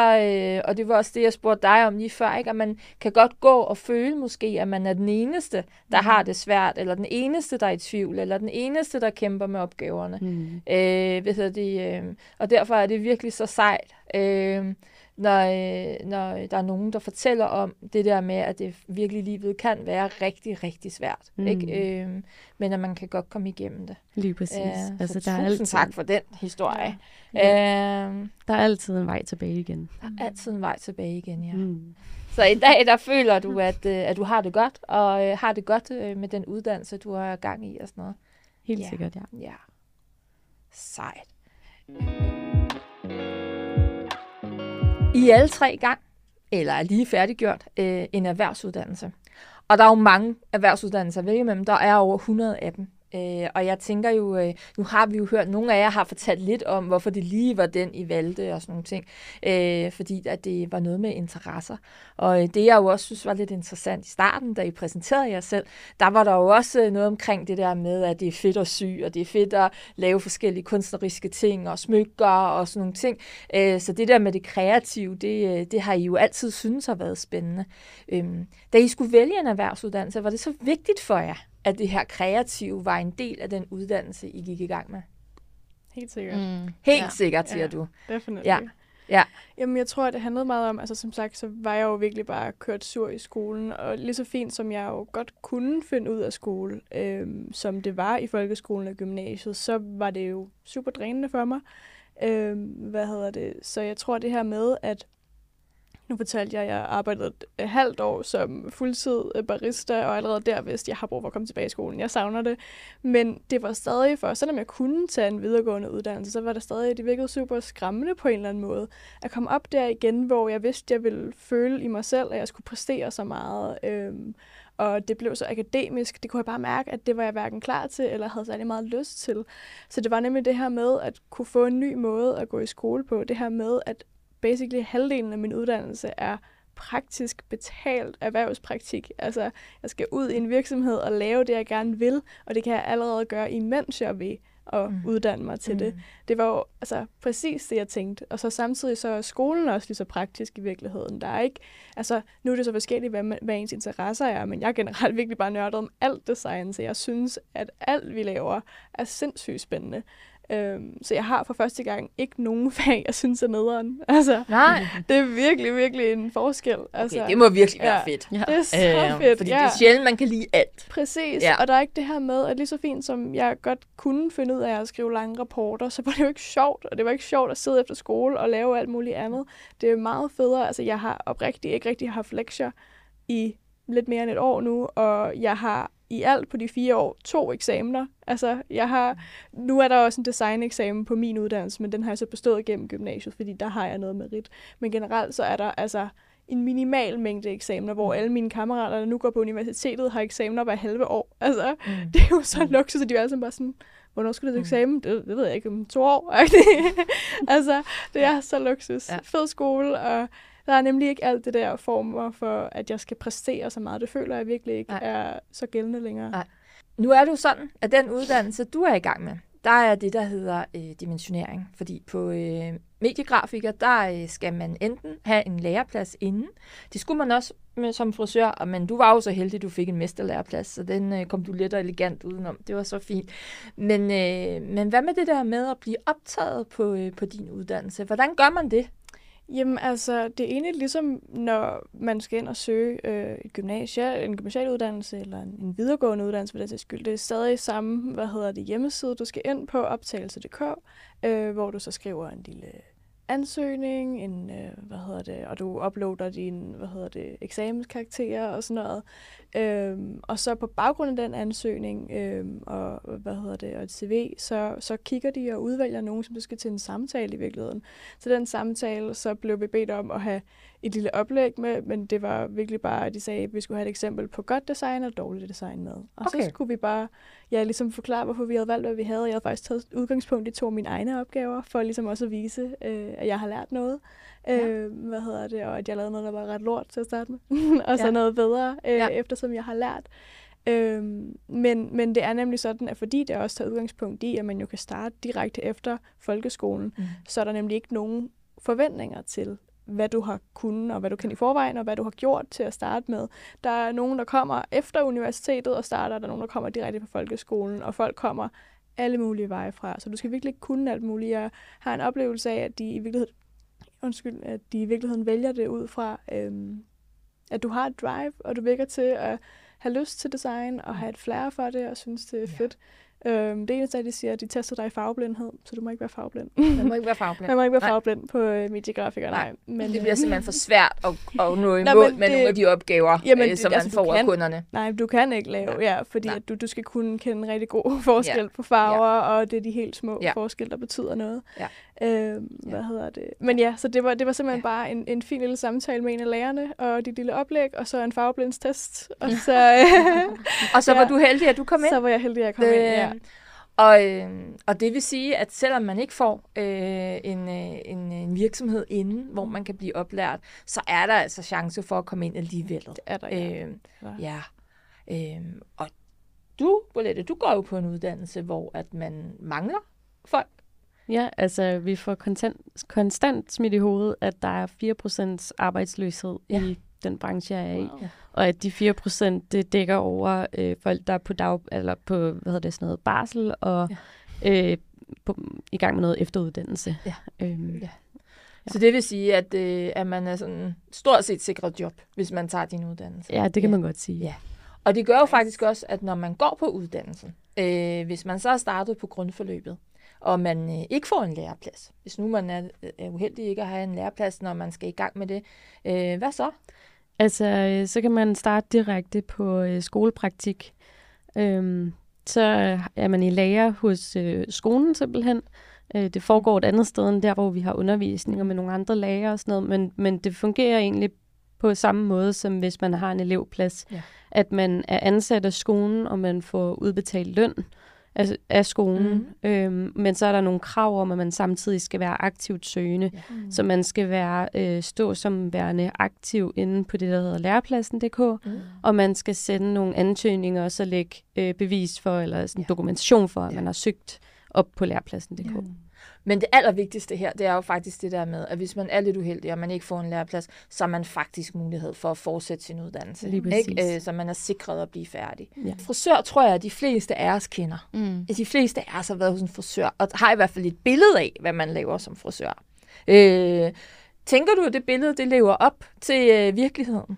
uh, og det var også det, jeg spurgte dig om lige før, ikke? At man kan godt gå og føle måske, at man er den eneste, der mm. har det svært, eller den eneste, der er i tvivl, eller den eneste, der kæmper med opgaverne. Mm. Uh, ved det, uh, og derfor er det virkelig så sejt. Uh, når, øh, når der er nogen, der fortæller om det der med, at det virkelig livet kan være rigtig, rigtig svært. Mm. Ikke? Øh, men at man kan godt komme igennem det. Lige præcis. Æh, altså, der er altid... tak for den historie. Ja. Øh, der er altid en vej tilbage igen. Der er altid en vej tilbage igen, ja. Mm. Så i dag, der føler du, at, øh, at du har det godt, og øh, har det godt øh, med den uddannelse, du har gang i og sådan noget. Helt ja. sikkert, ja. Ja. Sejt. I alle tre gang, eller er lige færdiggjort, øh, en erhvervsuddannelse. Og der er jo mange erhvervsuddannelser at vælge imellem. Der er over 100 af dem. Øh, og jeg tænker jo, øh, nu har vi jo hørt, nogle af jer har fortalt lidt om, hvorfor det lige var den, I valgte og sådan nogle ting. Øh, fordi at det var noget med interesser. Og øh, det jeg jo også synes var lidt interessant i starten, da I præsenterede jer selv, der var der jo også øh, noget omkring det der med, at det er fedt at sy, og det er fedt at lave forskellige kunstneriske ting og smykker og sådan nogle ting. Øh, så det der med det kreative, det, øh, det har I jo altid synes har været spændende. Øh, da I skulle vælge en erhvervsuddannelse, var det så vigtigt for jer, at det her kreative var en del af den uddannelse, I gik i gang med? Helt sikkert. Mm. Helt ja. sikkert, siger ja, du. Definitivt. Ja. Ja. Jamen, jeg tror, at det handlede meget om, altså som sagt, så var jeg jo virkelig bare kørt sur i skolen, og lige så fint som jeg jo godt kunne finde ud af skole, øhm, som det var i folkeskolen og gymnasiet, så var det jo super drænende for mig. Øhm, hvad hedder det? Så jeg tror det her med, at nu fortalte jeg, at jeg arbejdede et halvt år som fuldtid øh, barista, og allerede der vidste jeg, har brug for at komme tilbage i skolen. Jeg savner det. Men det var stadig for, selvom jeg kunne tage en videregående uddannelse, så var det stadig, det virkede super skræmmende på en eller anden måde. At komme op der igen, hvor jeg vidste, jeg ville føle i mig selv, at jeg skulle præstere så meget. Øhm, og det blev så akademisk. Det kunne jeg bare mærke, at det var jeg hverken klar til, eller havde særlig meget lyst til. Så det var nemlig det her med at kunne få en ny måde at gå i skole på. Det her med, at basically halvdelen af min uddannelse er praktisk betalt erhvervspraktik. Altså, jeg skal ud i en virksomhed og lave det, jeg gerne vil, og det kan jeg allerede gøre, imens jeg er ved at mm. uddanne mig til mm. det. Det var jo altså, præcis det, jeg tænkte. Og så samtidig så er skolen også lige så praktisk i virkeligheden. Der er ikke, altså, nu er det så forskelligt, hvad, hvad ens interesser er, men jeg er generelt virkelig bare nørdet om alt design, så jeg synes, at alt, vi laver, er sindssygt spændende. Øhm, så jeg har for første gang ikke nogen fag, jeg synes er nederen. Altså, Nej. Det er virkelig, virkelig en forskel. Altså, okay, det må virkelig være ja, fedt. Ja. Det er så øh, fedt. Fordi ja. det er sjældent, man kan lide alt. Præcis, ja. og der er ikke det her med, at lige så fint som jeg godt kunne finde ud af at skrive lange rapporter, så var det jo ikke sjovt, og det var ikke sjovt at sidde efter skole og lave alt muligt andet. Det er meget federe, altså jeg har oprigtigt ikke rigtig haft lektier i lidt mere end et år nu, og jeg har i alt på de fire år to eksamener. Altså, jeg har, nu er der også en designeksamen på min uddannelse, men den har jeg så bestået gennem gymnasiet, fordi der har jeg noget merit. Men generelt så er der altså en minimal mængde eksamener, hvor alle mine kammerater, der nu går på universitetet, har eksamener hver halve år. Altså, mm. det er jo så mm. luksus, at de er alle sammen bare sådan, hvornår skal du til mm. eksamen? Det, det ved jeg ikke, om to år. altså, det er så luksus. Ja. Fed skole, og der er nemlig ikke alt det der former for, at jeg skal præstere så meget. Det føler jeg virkelig ikke Nej. er så gældende længere. Nej. Nu er det jo sådan, at den uddannelse, du er i gang med, der er det, der hedder øh, dimensionering. Fordi på øh, mediegrafiker, der øh, skal man enten have en læreplads inden. Det skulle man også med, som frisør, men du var jo så heldig, at du fik en mesterlæreplads, så den øh, kom du lidt og elegant udenom. Det var så fint. Men, øh, men hvad med det der med at blive optaget på, øh, på din uddannelse? Hvordan gør man det? Jamen altså, det er egentlig ligesom, når man skal ind og søge øh, et gymnasie, en gymnasial uddannelse eller en, en videregående uddannelse for det skyld. Det er stadig samme, hvad hedder det, hjemmeside, du skal ind på, optagelse.dk, øh, hvor du så skriver en lille ansøgning, en, øh, hvad hedder det, og du uploader dine, hvad hedder det, eksamenskarakterer og sådan noget. Øhm, og så på baggrund af den ansøgning øhm, og hvad hedder det, og et CV, så, så kigger de og udvælger nogen, som du skal til en samtale i virkeligheden. Så den samtale, så blev vi bedt om at have et lille oplæg med, men det var virkelig bare, at de sagde, at vi skulle have et eksempel på godt design og dårligt design med. Og okay. så skulle vi bare ja, ligesom forklare, hvorfor vi havde valgt, hvad vi havde. Jeg havde faktisk taget udgangspunkt i to af mine egne opgaver, for ligesom også at vise, øh, at jeg har lært noget. Ja. Øh, hvad hedder det? Og at jeg lavede noget, der var ret lort til at starte med. og så ja. noget bedre, øh, ja. eftersom jeg har lært. Øh, men, men det er nemlig sådan, at fordi det også tager udgangspunkt i, at man jo kan starte direkte efter folkeskolen, mm. så er der nemlig ikke nogen forventninger til, hvad du har kunnet, og hvad du kan i forvejen, og hvad du har gjort til at starte med. Der er nogen, der kommer efter universitetet og starter, der er nogen, der kommer direkte fra folkeskolen, og folk kommer alle mulige veje fra. Så du skal virkelig kunne alt muligt. Jeg har en oplevelse af, at de i virkeligheden, undskyld, at de i virkeligheden vælger det ud fra, øhm, at du har et drive, og du virker til at have lyst til design, og have et flair for det, og synes, det er fedt. Øhm, det eneste er, at de siger, at de tester dig i farveblindhed, så du må ikke være farveblind. Man må ikke være farveblind. Man må ikke være farveblind på øh, mediegrafiker, nej. nej. Men, det bliver simpelthen for svært at, at nå i mål med det, nogle af de opgaver, jamen, øh, som det, altså, man får af kunderne. Nej, du kan ikke lave, ja fordi At du, du skal kunne kende rigtig god forskel ja. på farver, ja. og det er de helt små ja. forskelle, der betyder noget. Ja. Hvad ja. hedder det? Men ja, så det var, det var simpelthen ja. bare en, en fin lille samtale med en af lærerne, og dit lille oplæg, og så en farveblindstest. Og så, og så var ja, du heldig, at du kom ind? Så var jeg heldig, at jeg kom øh, ind, ja. Og, øh, og det vil sige, at selvom man ikke får øh, en, øh, en, en virksomhed inden, hvor man kan blive oplært, så er der altså chance for at komme ind alligevel. Det er der, ja. Øh, ja. Øh, og du, Bolette, du går jo på en uddannelse, hvor at man mangler folk. Ja, altså vi får konstant, konstant smidt i hovedet, at der er 4% arbejdsløshed ja. i den branche, jeg er wow. i. Og at de 4 procent, det dækker over øh, folk, der er på, dag, eller på hvad hedder det, sådan noget, barsel og ja. øh, på, i gang med noget efteruddannelse. Ja. Øhm, ja. Så det vil sige, at, øh, at man er sådan stort set sikret job, hvis man tager din uddannelse. Ja, det kan ja. man godt sige. Ja. Og det gør jo faktisk også, at når man går på uddannelsen, øh, hvis man så er startet på grundforløbet, og man øh, ikke får en læreplads, hvis nu man er, er uheldig ikke at have en læreplads, når man skal i gang med det, øh, hvad så? Altså, øh, så kan man starte direkte på øh, skolepraktik. Øhm, så er man i lærer hos øh, skolen simpelthen. Øh, det foregår et andet sted end der, hvor vi har undervisninger med nogle andre lærere og sådan noget, men, men det fungerer egentlig på samme måde, som hvis man har en elevplads. Ja. At man er ansat af skolen, og man får udbetalt løn af, af skolen. Mm. Øhm, men så er der nogle krav om, at man samtidig skal være aktivt søgende. Ja. Mm. Så man skal være øh, stå som værende aktiv inde på det, der hedder lærepladsen.dk, mm. og man skal sende nogle ansøgninger og så lægge øh, bevis for, eller sådan ja. dokumentation for, at ja. man har søgt op på lærepladsen.dk. Ja. Men det allervigtigste her, det er jo faktisk det der med, at hvis man er lidt uheldig, og man ikke får en læreplads, så har man faktisk mulighed for at fortsætte sin uddannelse. Lige ikke? Øh, så man er sikret at blive færdig. Ja. Frisør tror jeg, at de fleste af os kender. Mm. De fleste af os har været hos en frisør, og har i hvert fald et billede af, hvad man laver som frisør. Øh, tænker du, at det billede det lever op til øh, virkeligheden?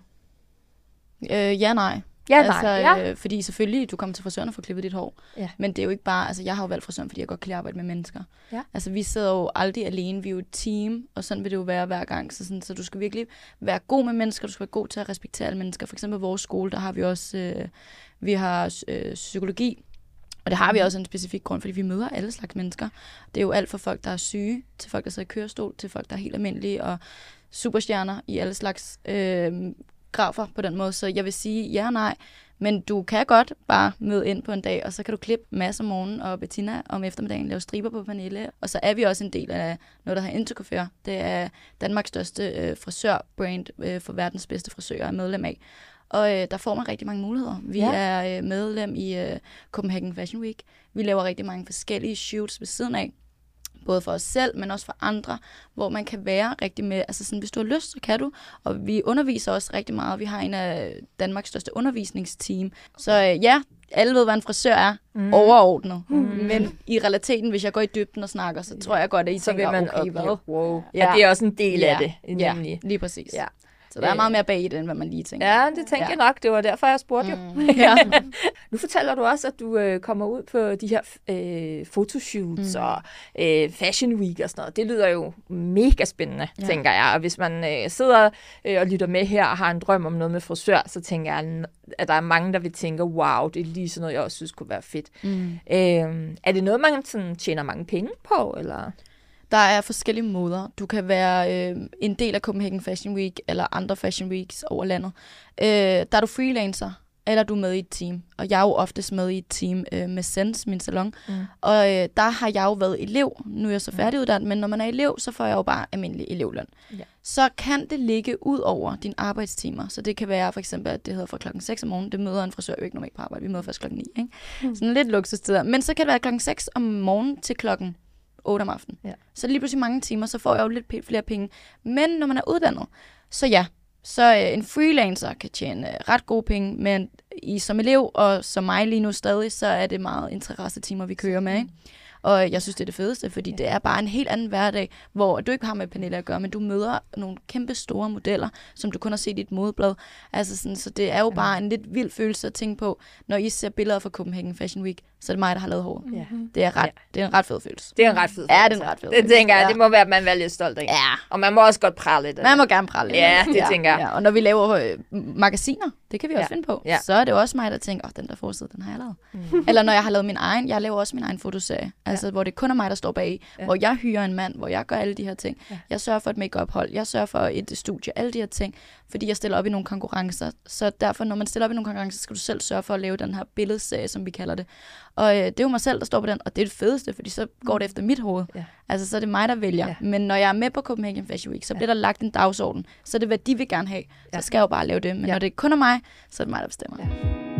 Øh, ja, nej. Ja, altså, nej. Ja. Øh, fordi selvfølgelig, du kommer til frisøren og får klippet dit hår. Ja. Men det er jo ikke bare, altså jeg har jo valgt frisøren, fordi jeg godt kan lide at arbejde med mennesker. Ja. Altså vi sidder jo aldrig alene, vi er jo et team, og sådan vil det jo være hver gang. Så, sådan, så du skal virkelig være god med mennesker, du skal være god til at respektere alle mennesker. For eksempel vores skole, der har vi også, øh, vi har øh, psykologi, og det har vi mhm. også en specifik grund, fordi vi møder alle slags mennesker. Det er jo alt fra folk, der er syge, til folk, der sidder i kørestol, til folk, der er helt almindelige, og superstjerner i alle slags øh, grafer på den måde. Så jeg vil sige ja og nej. Men du kan godt bare møde ind på en dag, og så kan du klippe masser om morgenen, og Bettina om eftermiddagen lave striber på Pernille. Og så er vi også en del af noget, der hedder Intercoiffure. Det er Danmarks største øh, frisørbrand øh, for verdens bedste frisører er medlem af. Og øh, der får man rigtig mange muligheder. Vi ja. er øh, medlem i øh, Copenhagen Fashion Week. Vi laver rigtig mange forskellige shoots ved siden af både for os selv, men også for andre, hvor man kan være rigtig med, altså sådan, hvis du har lyst, så kan du, og vi underviser også rigtig meget. Vi har en af Danmarks største undervisningsteam, så øh, ja, alle ved, hvad en frisør er, mm. overordnet. Mm. Men i realiteten, hvis jeg går i dybden og snakker, så tror jeg godt, at I så tænker, man okay, hvad? Wow. Ja. ja, det er også en del ja. af det. Nemlig. Ja, lige præcis. Ja. Så der er meget mere bag i det, end hvad man lige tænker. Ja, det tænker ja. jeg nok. Det var derfor, jeg spurgte mm. jo. ja. nu fortæller du også, at du øh, kommer ud på de her øh, fotoshoots mm. og øh, fashion week og sådan noget. Det lyder jo mega spændende, ja. tænker jeg. Og hvis man øh, sidder øh, og lytter med her og har en drøm om noget med frisør, så tænker jeg, at der er mange, der vil tænke, wow, det er lige sådan noget, jeg også synes kunne være fedt. Mm. Øh, er det noget, man sådan, tjener mange penge på, eller... Der er forskellige måder. Du kan være øh, en del af Copenhagen Fashion Week eller andre Fashion Weeks over landet. Øh, der er du freelancer, eller du er med i et team. Og jeg er jo oftest med i et team øh, med Sens, min salon. Mm. Og øh, der har jeg jo været elev. Nu er jeg så mm. færdiguddannet, men når man er elev, så får jeg jo bare almindelig elevløn. Ja. Så kan det ligge ud over dine arbejdstimer. Så det kan være for eksempel, at det hedder fra klokken 6 om morgenen. Det møder en frisør jo ikke normalt på arbejde. Vi møder først klokken 9. Ikke? Mm. Sådan lidt luksustider. Men så kan det være klokken 6 om morgenen til klokken 8 om aftenen. Ja. Så lige pludselig mange timer, så får jeg jo lidt flere penge. Men når man er uddannet, så ja, så øh, en freelancer kan tjene øh, ret gode penge, men i som elev og som mig lige nu stadig, så er det meget interessetimer, vi kører med. Ikke? Og jeg synes, det er det fedeste, fordi det er bare en helt anden hverdag, hvor du ikke har med Pernille at gøre, men du møder nogle kæmpe store modeller, som du kun har set i et modeblad. Altså sådan, så det er jo bare en lidt vild følelse at tænke på, når I ser billeder fra Copenhagen Fashion Week, så er det mig, der har lavet håret. Ja. Det, er ret, ja. det er en ret fed følelse. Det er en ret fed følelse. Ja, det er en ret fed følelse. Det tænker jeg, ja. det må være, at man er lidt stolt af. Ja. Og man må også godt prale lidt. Man må gerne prale lidt. Ja, det ja. tænker jeg. Ja. Og når vi laver øh, magasiner, det kan vi også ja. finde på, ja. så er det også mig, der tænker, åh, oh, den der forside, den har jeg lavet. Mm. Eller når jeg har lavet min egen, jeg laver også min egen fotoserie, altså ja. hvor det kun er mig, der står bag, ja. hvor jeg hyrer en mand, hvor jeg gør alle de her ting. Ja. Jeg sørger for et make hold, jeg sørger for et studie, alle de her ting, fordi jeg stiller op i nogle konkurrencer. Så derfor, når man stiller op i nogle konkurrencer, skal du selv sørge for at lave den her billedserie, som vi kalder det. Og øh, det er jo mig selv, der står på den, og det er det fedeste, fordi så går det efter mit hoved. Ja. Altså, så er det mig, der vælger. Ja. Men når jeg er med på Copenhagen Fashion Week, så bliver der lagt en dagsorden. Så er det, hvad de vil gerne have. Ja. Så skal jeg jo bare lave det. Men ja. når det kun er mig, så er det mig, der bestemmer. Ja.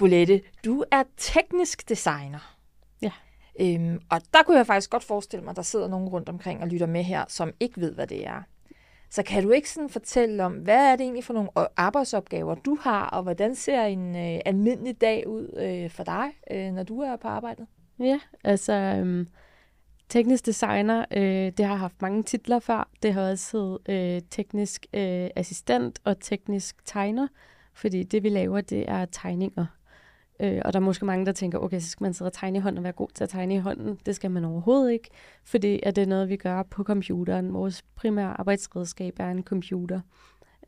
Bolette, du er teknisk designer. Ja. Øhm, og der kunne jeg faktisk godt forestille mig, at der sidder nogen rundt omkring og lytter med her, som ikke ved, hvad det er. Så kan du ikke sådan fortælle om, hvad er det egentlig for nogle arbejdsopgaver, du har, og hvordan ser en øh, almindelig dag ud øh, for dig, øh, når du er på arbejdet? Ja, altså øh, teknisk designer, øh, det har haft mange titler før. Det har også heddet øh, teknisk øh, assistent og teknisk tegner, fordi det vi laver, det er tegninger. Øh, og der er måske mange, der tænker, okay, så skal man sidde og tegne i hånden og være god til at tegne i hånden. Det skal man overhovedet ikke, fordi at det er noget, vi gør på computeren. Vores primære arbejdsredskab er en computer.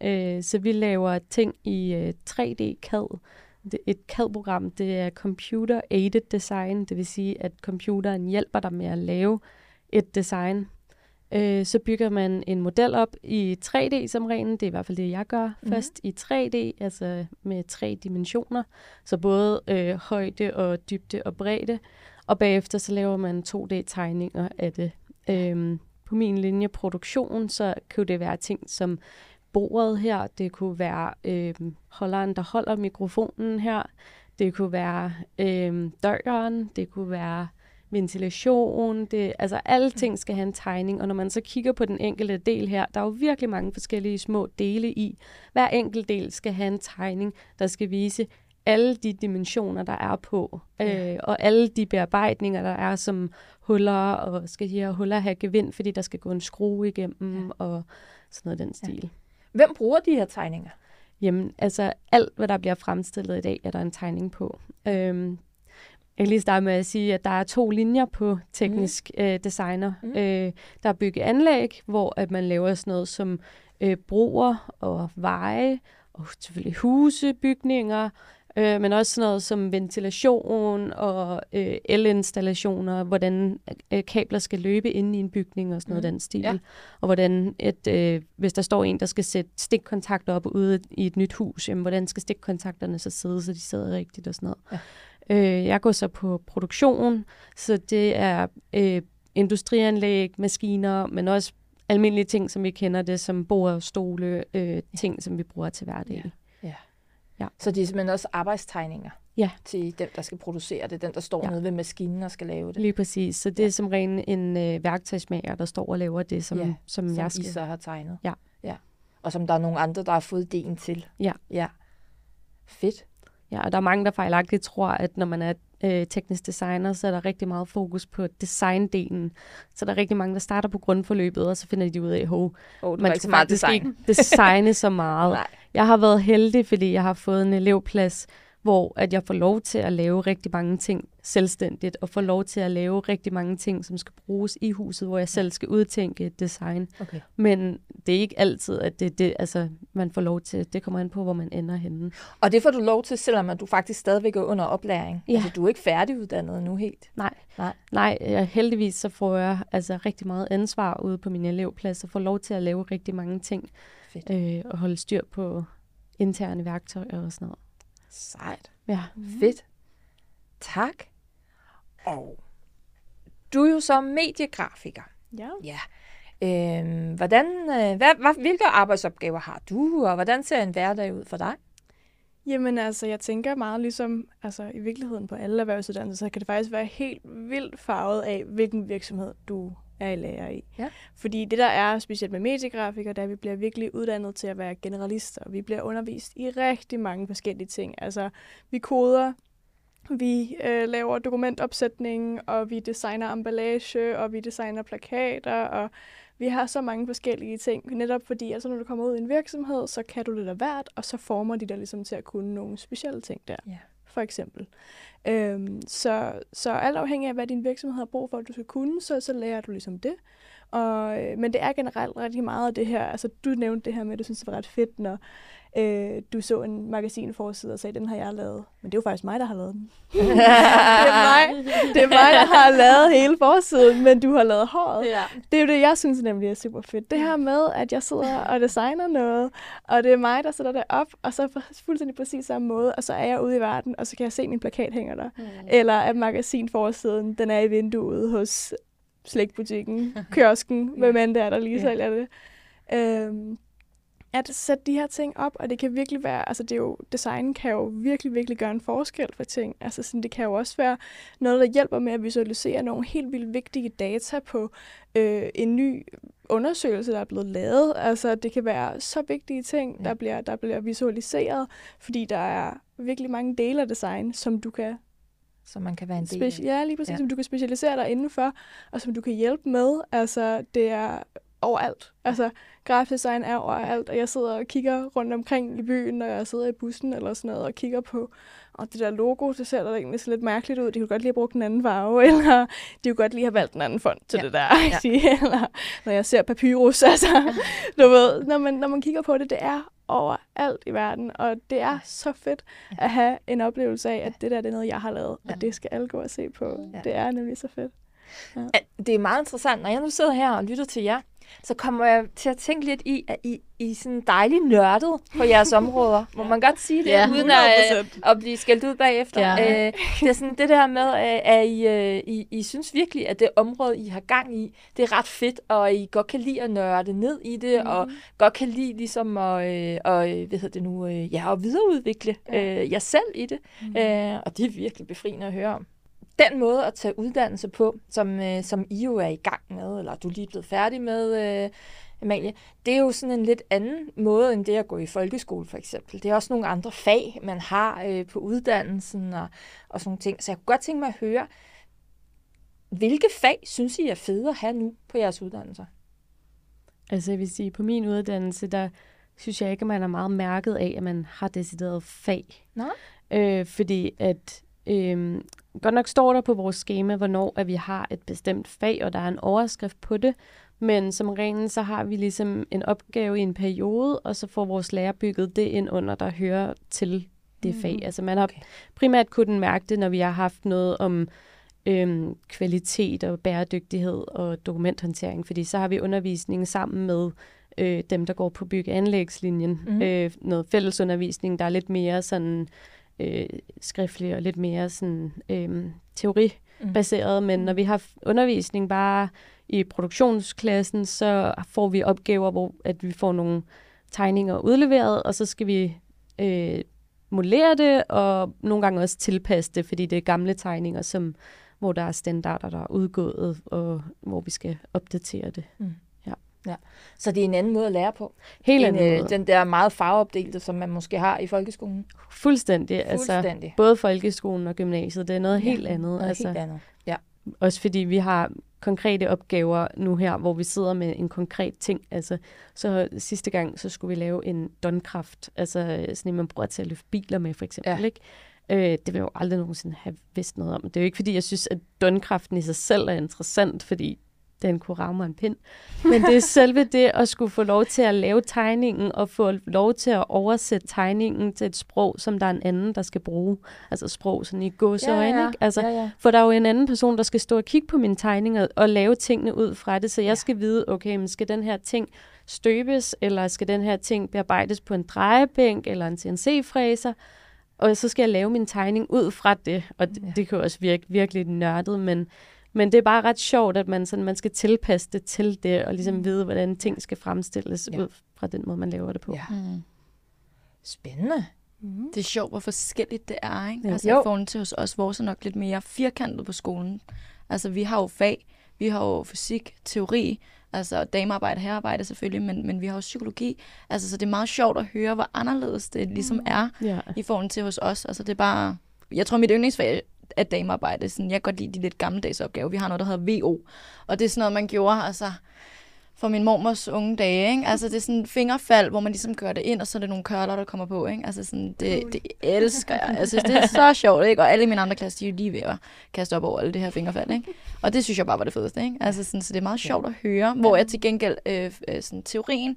Øh, så vi laver ting i øh, 3D-CAD. Det, et CAD-program, det er Computer Aided Design, det vil sige, at computeren hjælper dig med at lave et design Øh, så bygger man en model op i 3D som regel. Det er i hvert fald det, jeg gør mm-hmm. først i 3D, altså med tre dimensioner. Så både øh, højde og dybde og bredde. Og bagefter så laver man 2D-tegninger af det. Øh, på min linje produktion, så kan det være ting som bordet her. Det kunne være øh, holderen, der holder mikrofonen her. Det kunne være øh, døren. Det kunne være ventilation, det, altså alle ting skal have en tegning, og når man så kigger på den enkelte del her, der er jo virkelig mange forskellige små dele i. Hver enkelt del skal have en tegning, der skal vise alle de dimensioner, der er på, ja. øh, og alle de bearbejdninger, der er som huller, og skal de her huller have gevind, fordi der skal gå en skrue igennem, ja. og sådan noget den stil. Ja. Hvem bruger de her tegninger? Jamen, altså alt, hvad der bliver fremstillet i dag, er der en tegning på. Øhm, jeg kan lige starte med at sige, at der er to linjer på teknisk mm. øh, designer. Mm. Øh, der er byggeanlæg, hvor at man laver sådan noget som øh, broer og veje, og selvfølgelig huse, bygninger, øh, men også sådan noget som ventilation og øh, elinstallationer, hvordan øh, kabler skal løbe inde i en bygning og sådan noget mm. den stil. Ja. Og hvordan, et, øh, hvis der står en, der skal sætte stikkontakter op ude i et nyt hus, jamen, hvordan skal stikkontakterne så sidde, så de sidder rigtigt og sådan noget. Ja. Øh, jeg går så på produktion, så det er øh, industrianlæg, maskiner, men også almindelige ting, som vi kender det, som bord, stole, øh, ting, som vi bruger til hverdag. Ja. Ja. ja. Så det er simpelthen også arbejdstegninger ja. til den, der skal producere det, den, der står ja. nede ved maskinen og skal lave det. Lige præcis. Så det ja. er som ren en øh, værktøjsmager, der står og laver det, som, ja. som, som jeg skal. I så har tegnet. Ja. ja. Og som der er nogle andre, der har fået ideen til. Ja. Ja. Fedt. Ja, og der er mange, der fejlagtigt tror, at når man er øh, teknisk designer, så er der rigtig meget fokus på designdelen. Så der er rigtig mange, der starter på grundforløbet, og så finder de ud af, at oh, man skal meget design. ikke designe så meget. Jeg har været heldig, fordi jeg har fået en elevplads, hvor at jeg får lov til at lave rigtig mange ting selvstændigt, og får lov til at lave rigtig mange ting, som skal bruges i huset, hvor jeg selv skal udtænke et design. Okay. Men det er ikke altid, at det, det altså, man får lov til. Det kommer an på, hvor man ender henne. Og det får du lov til, selvom at du faktisk stadigvæk er under oplæring? Ja. Altså, du er ikke færdiguddannet nu helt? Nej. Nej. Nej, jeg, heldigvis så får jeg altså rigtig meget ansvar ude på min elevplads, og får lov til at lave rigtig mange ting. Fedt. Øh, og holde styr på interne værktøjer og sådan noget. Sejt. Ja. Fedt. Tak. Og du er jo så mediegrafiker. Ja. Ja. Øhm, hvordan, øh, hvad, hvad, hvilke arbejdsopgaver har du, og hvordan ser en hverdag ud for dig? Jamen altså, jeg tænker meget ligesom, altså i virkeligheden på alle erhvervsuddannelser, så kan det faktisk være helt vildt farvet af, hvilken virksomhed du er i lærer i. Ja. Fordi det der er specielt med mediegrafikere, der vi bliver virkelig uddannet til at være generalister. Vi bliver undervist i rigtig mange forskellige ting. Altså, vi koder, vi øh, laver dokumentopsætning, og vi designer emballage, og vi designer plakater, og vi har så mange forskellige ting, netop fordi, altså når du kommer ud i en virksomhed, så kan du lidt af hvert, og så former de dig ligesom til at kunne nogle specielle ting der. Ja. For eksempel. Øhm, så, så alt afhængig af, hvad din virksomhed har brug for, at du skal kunne, så, så lærer du ligesom det. Og, øh, men det er generelt rigtig meget af det her, altså du nævnte det her med, at du synes, det var ret fedt, når øh, du så en magasinforside og sagde, den har jeg lavet. Men det er jo faktisk mig, der har lavet den. det, er mig, det er mig, der har lavet hele forsiden, men du har lavet håret. Ja. Det er jo det, jeg synes nemlig er super fedt. Det her med, at jeg sidder og designer noget, og det er mig, der sætter det op, og så fuldstændig præcis samme måde, og så er jeg ude i verden, og så kan jeg se, at min plakat hænger der. Mm. Eller at magasinforsiden, den er i vinduet hos slægtbutikken, kiosken, hvem end det er, der lige sælger det. Øhm, at sætte de her ting op, og det kan virkelig være, altså det er jo, design kan jo virkelig, virkelig gøre en forskel for ting. Altså sådan, det kan jo også være noget, der hjælper med at visualisere nogle helt vildt vigtige data på øh, en ny undersøgelse, der er blevet lavet. Altså det kan være så vigtige ting, der, bliver, der bliver visualiseret, fordi der er virkelig mange dele af design, som du kan som man kan være en del af. Ja, lige præcis, ja. som du kan specialisere dig indenfor, og som du kan hjælpe med. Altså, det er overalt. Altså, grafisk design er overalt, og jeg sidder og kigger rundt omkring i byen, når jeg sidder i bussen eller sådan noget, og kigger på, og det der logo, det ser da egentlig så lidt mærkeligt ud. De kunne godt lige have brugt en anden farve, eller de kunne godt lige have valgt en anden fond til ja. det der. Ja. eller når jeg ser papyrus, altså, du ved, når man, når man kigger på det, det er overalt i verden, og det er så fedt at have en oplevelse af, at det der det er noget, jeg har lavet, og det skal alle gå og se på. Ja. Det er nemlig så fedt. Ja. Det er meget interessant, når jeg nu sidder her og lytter til jer, så kommer jeg til at tænke lidt i, at I, I sådan dejligt nørdet på jeres områder. Må man godt sige det, ja, uden at, at blive skældt ud bagefter. Ja. Øh, det er sådan det der med, at I, øh, I, I synes virkelig, at det område, I har gang i, det er ret fedt, og I godt kan lide at nørde ned i det, mm. og godt kan lide ligesom at, øh, og, hvad hedder det nu, ja, at videreudvikle øh, jer selv i det. Mm. Øh, og det er virkelig befriende at høre om den måde at tage uddannelse på, som, øh, som I jo er i gang med, eller du er lige blevet færdig med, øh, Amalie, det er jo sådan en lidt anden måde, end det at gå i folkeskole for eksempel. Det er også nogle andre fag, man har øh, på uddannelsen og, og sådan nogle ting. Så jeg kunne godt tænke mig at høre, hvilke fag synes I er fede at have nu på jeres uddannelser? Altså jeg vil sige, på min uddannelse, der synes jeg ikke, at man er meget mærket af, at man har decideret fag. Nej. Øh, fordi at øh, Godt nok står der på vores schema, hvornår at vi har et bestemt fag, og der er en overskrift på det, men som regel så har vi ligesom en opgave i en periode, og så får vores lærer bygget det ind under, der hører til det mm. fag. Altså man har okay. primært kunnet mærke det, når vi har haft noget om øhm, kvalitet og bæredygtighed og dokumenthåndtering, fordi så har vi undervisning sammen med øh, dem, der går på byggeanlægslinjen. Mm. Øh, noget fællesundervisning, der er lidt mere sådan øh, skriftlig og lidt mere sådan øh, teoribaseret, mm. men når vi har undervisning bare i produktionsklassen, så får vi opgaver, hvor at vi får nogle tegninger udleveret, og så skal vi øh, modellere det, og nogle gange også tilpasse det, fordi det er gamle tegninger, som, hvor der er standarder, der er udgået, og hvor vi skal opdatere det. Mm. Ja. Så det er en anden måde at lære på. Helt anden øh, måde. Den der meget farveopdelte, som man måske har i folkeskolen. Fuldstændig. Altså, Fuldstændig. Altså, både folkeskolen og gymnasiet, det er noget ja, helt andet. Noget altså, helt andet. Ja. Også fordi vi har konkrete opgaver nu her, hvor vi sidder med en konkret ting. Altså, så sidste gang, så skulle vi lave en donkraft, altså sådan en, man bruger til at løfte biler med, for eksempel. Ja. Ikke? Øh, det vil jeg jo aldrig nogensinde have vidst noget om. Det er jo ikke, fordi jeg synes, at donkraften i sig selv er interessant, fordi den kunne ramme mig en pind. Men det er selve det at skulle få lov til at lave tegningen, og få lov til at oversætte tegningen til et sprog, som der er en anden, der skal bruge. Altså sprog sådan i gåseøjne, ja, ja. ikke? Altså, ja, ja. For der er jo en anden person, der skal stå og kigge på mine tegninger og lave tingene ud fra det, så jeg ja. skal vide, okay, men skal den her ting støbes, eller skal den her ting bearbejdes på en drejebænk, eller en CNC-fræser? Og så skal jeg lave min tegning ud fra det, og det, ja. det kan jo også virke virkelig nørdet, men men det er bare ret sjovt, at man, sådan, man skal tilpasse det til det, og ligesom mm. vide, hvordan ting skal fremstilles ja. ud fra den måde, man laver det på. Ja. Mm. Spændende. Mm. Det er sjovt, hvor forskelligt det er. Ikke? Ja. Altså jo. i forhold til hos os, vores er nok lidt mere firkantet på skolen. Altså vi har jo fag, vi har jo fysik, teori, altså damearbejde, herrearbejde selvfølgelig, men, men vi har jo psykologi. Altså så det er meget sjovt at høre, hvor anderledes det ligesom mm. er ja. i forhold til hos os. Altså det er bare, jeg tror mit yndlingsfag af damearbejde. Sådan, jeg kan godt lide de lidt gammeldags opgaver. Vi har noget, der hedder VO. Og det er sådan noget, man gjorde altså, for min mormors unge dage. Ikke? Altså, det er sådan fingerfald, hvor man ligesom gør det ind, og så er det nogle kørler, der kommer på. Ikke? Altså, sådan, det, det elsker jeg. Altså, det er så sjovt, ikke? Og alle mine andre klasser, de er lige ved at kaste op over alle det her fingerfald. Ikke? Og det synes jeg bare var det fedeste. Ikke? Altså, sådan, så det er meget sjovt at høre. Hvor jeg til gengæld, øh, øh sådan, teorien,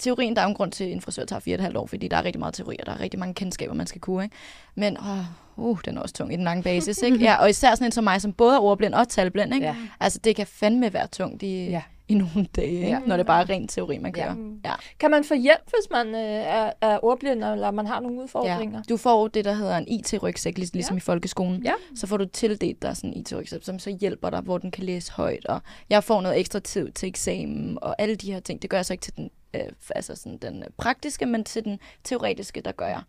teorien, der er en grund til, at en frisør tager fire og et halvt år, fordi der er rigtig meget teori, og der er rigtig mange kendskaber, man skal kunne. Ikke? Men åh, uh, den er også tung i den lange basis. Ikke? Ja, og især sådan en som mig, som både er ordblind og talblind. Ikke? Ja. Altså, det kan fandme være tungt i, ja. I nogle dage? Ja. når det bare er ren teori, man kører. Ja. Ja. Kan man få hjælp, hvis man øh, er, er ordblind, eller man har nogle udfordringer? Ja. Du får det, der hedder en IT-rygsæk, ligesom ja. i folkeskolen. Ja. Så får du tildelt dig sådan en IT-rygsæk, som så hjælper dig, hvor den kan læse højt. Og jeg får noget ekstra tid til eksamen, og alle de her ting. Det gør jeg så ikke til den øh, altså sådan den praktiske, men til den teoretiske, der gør jeg.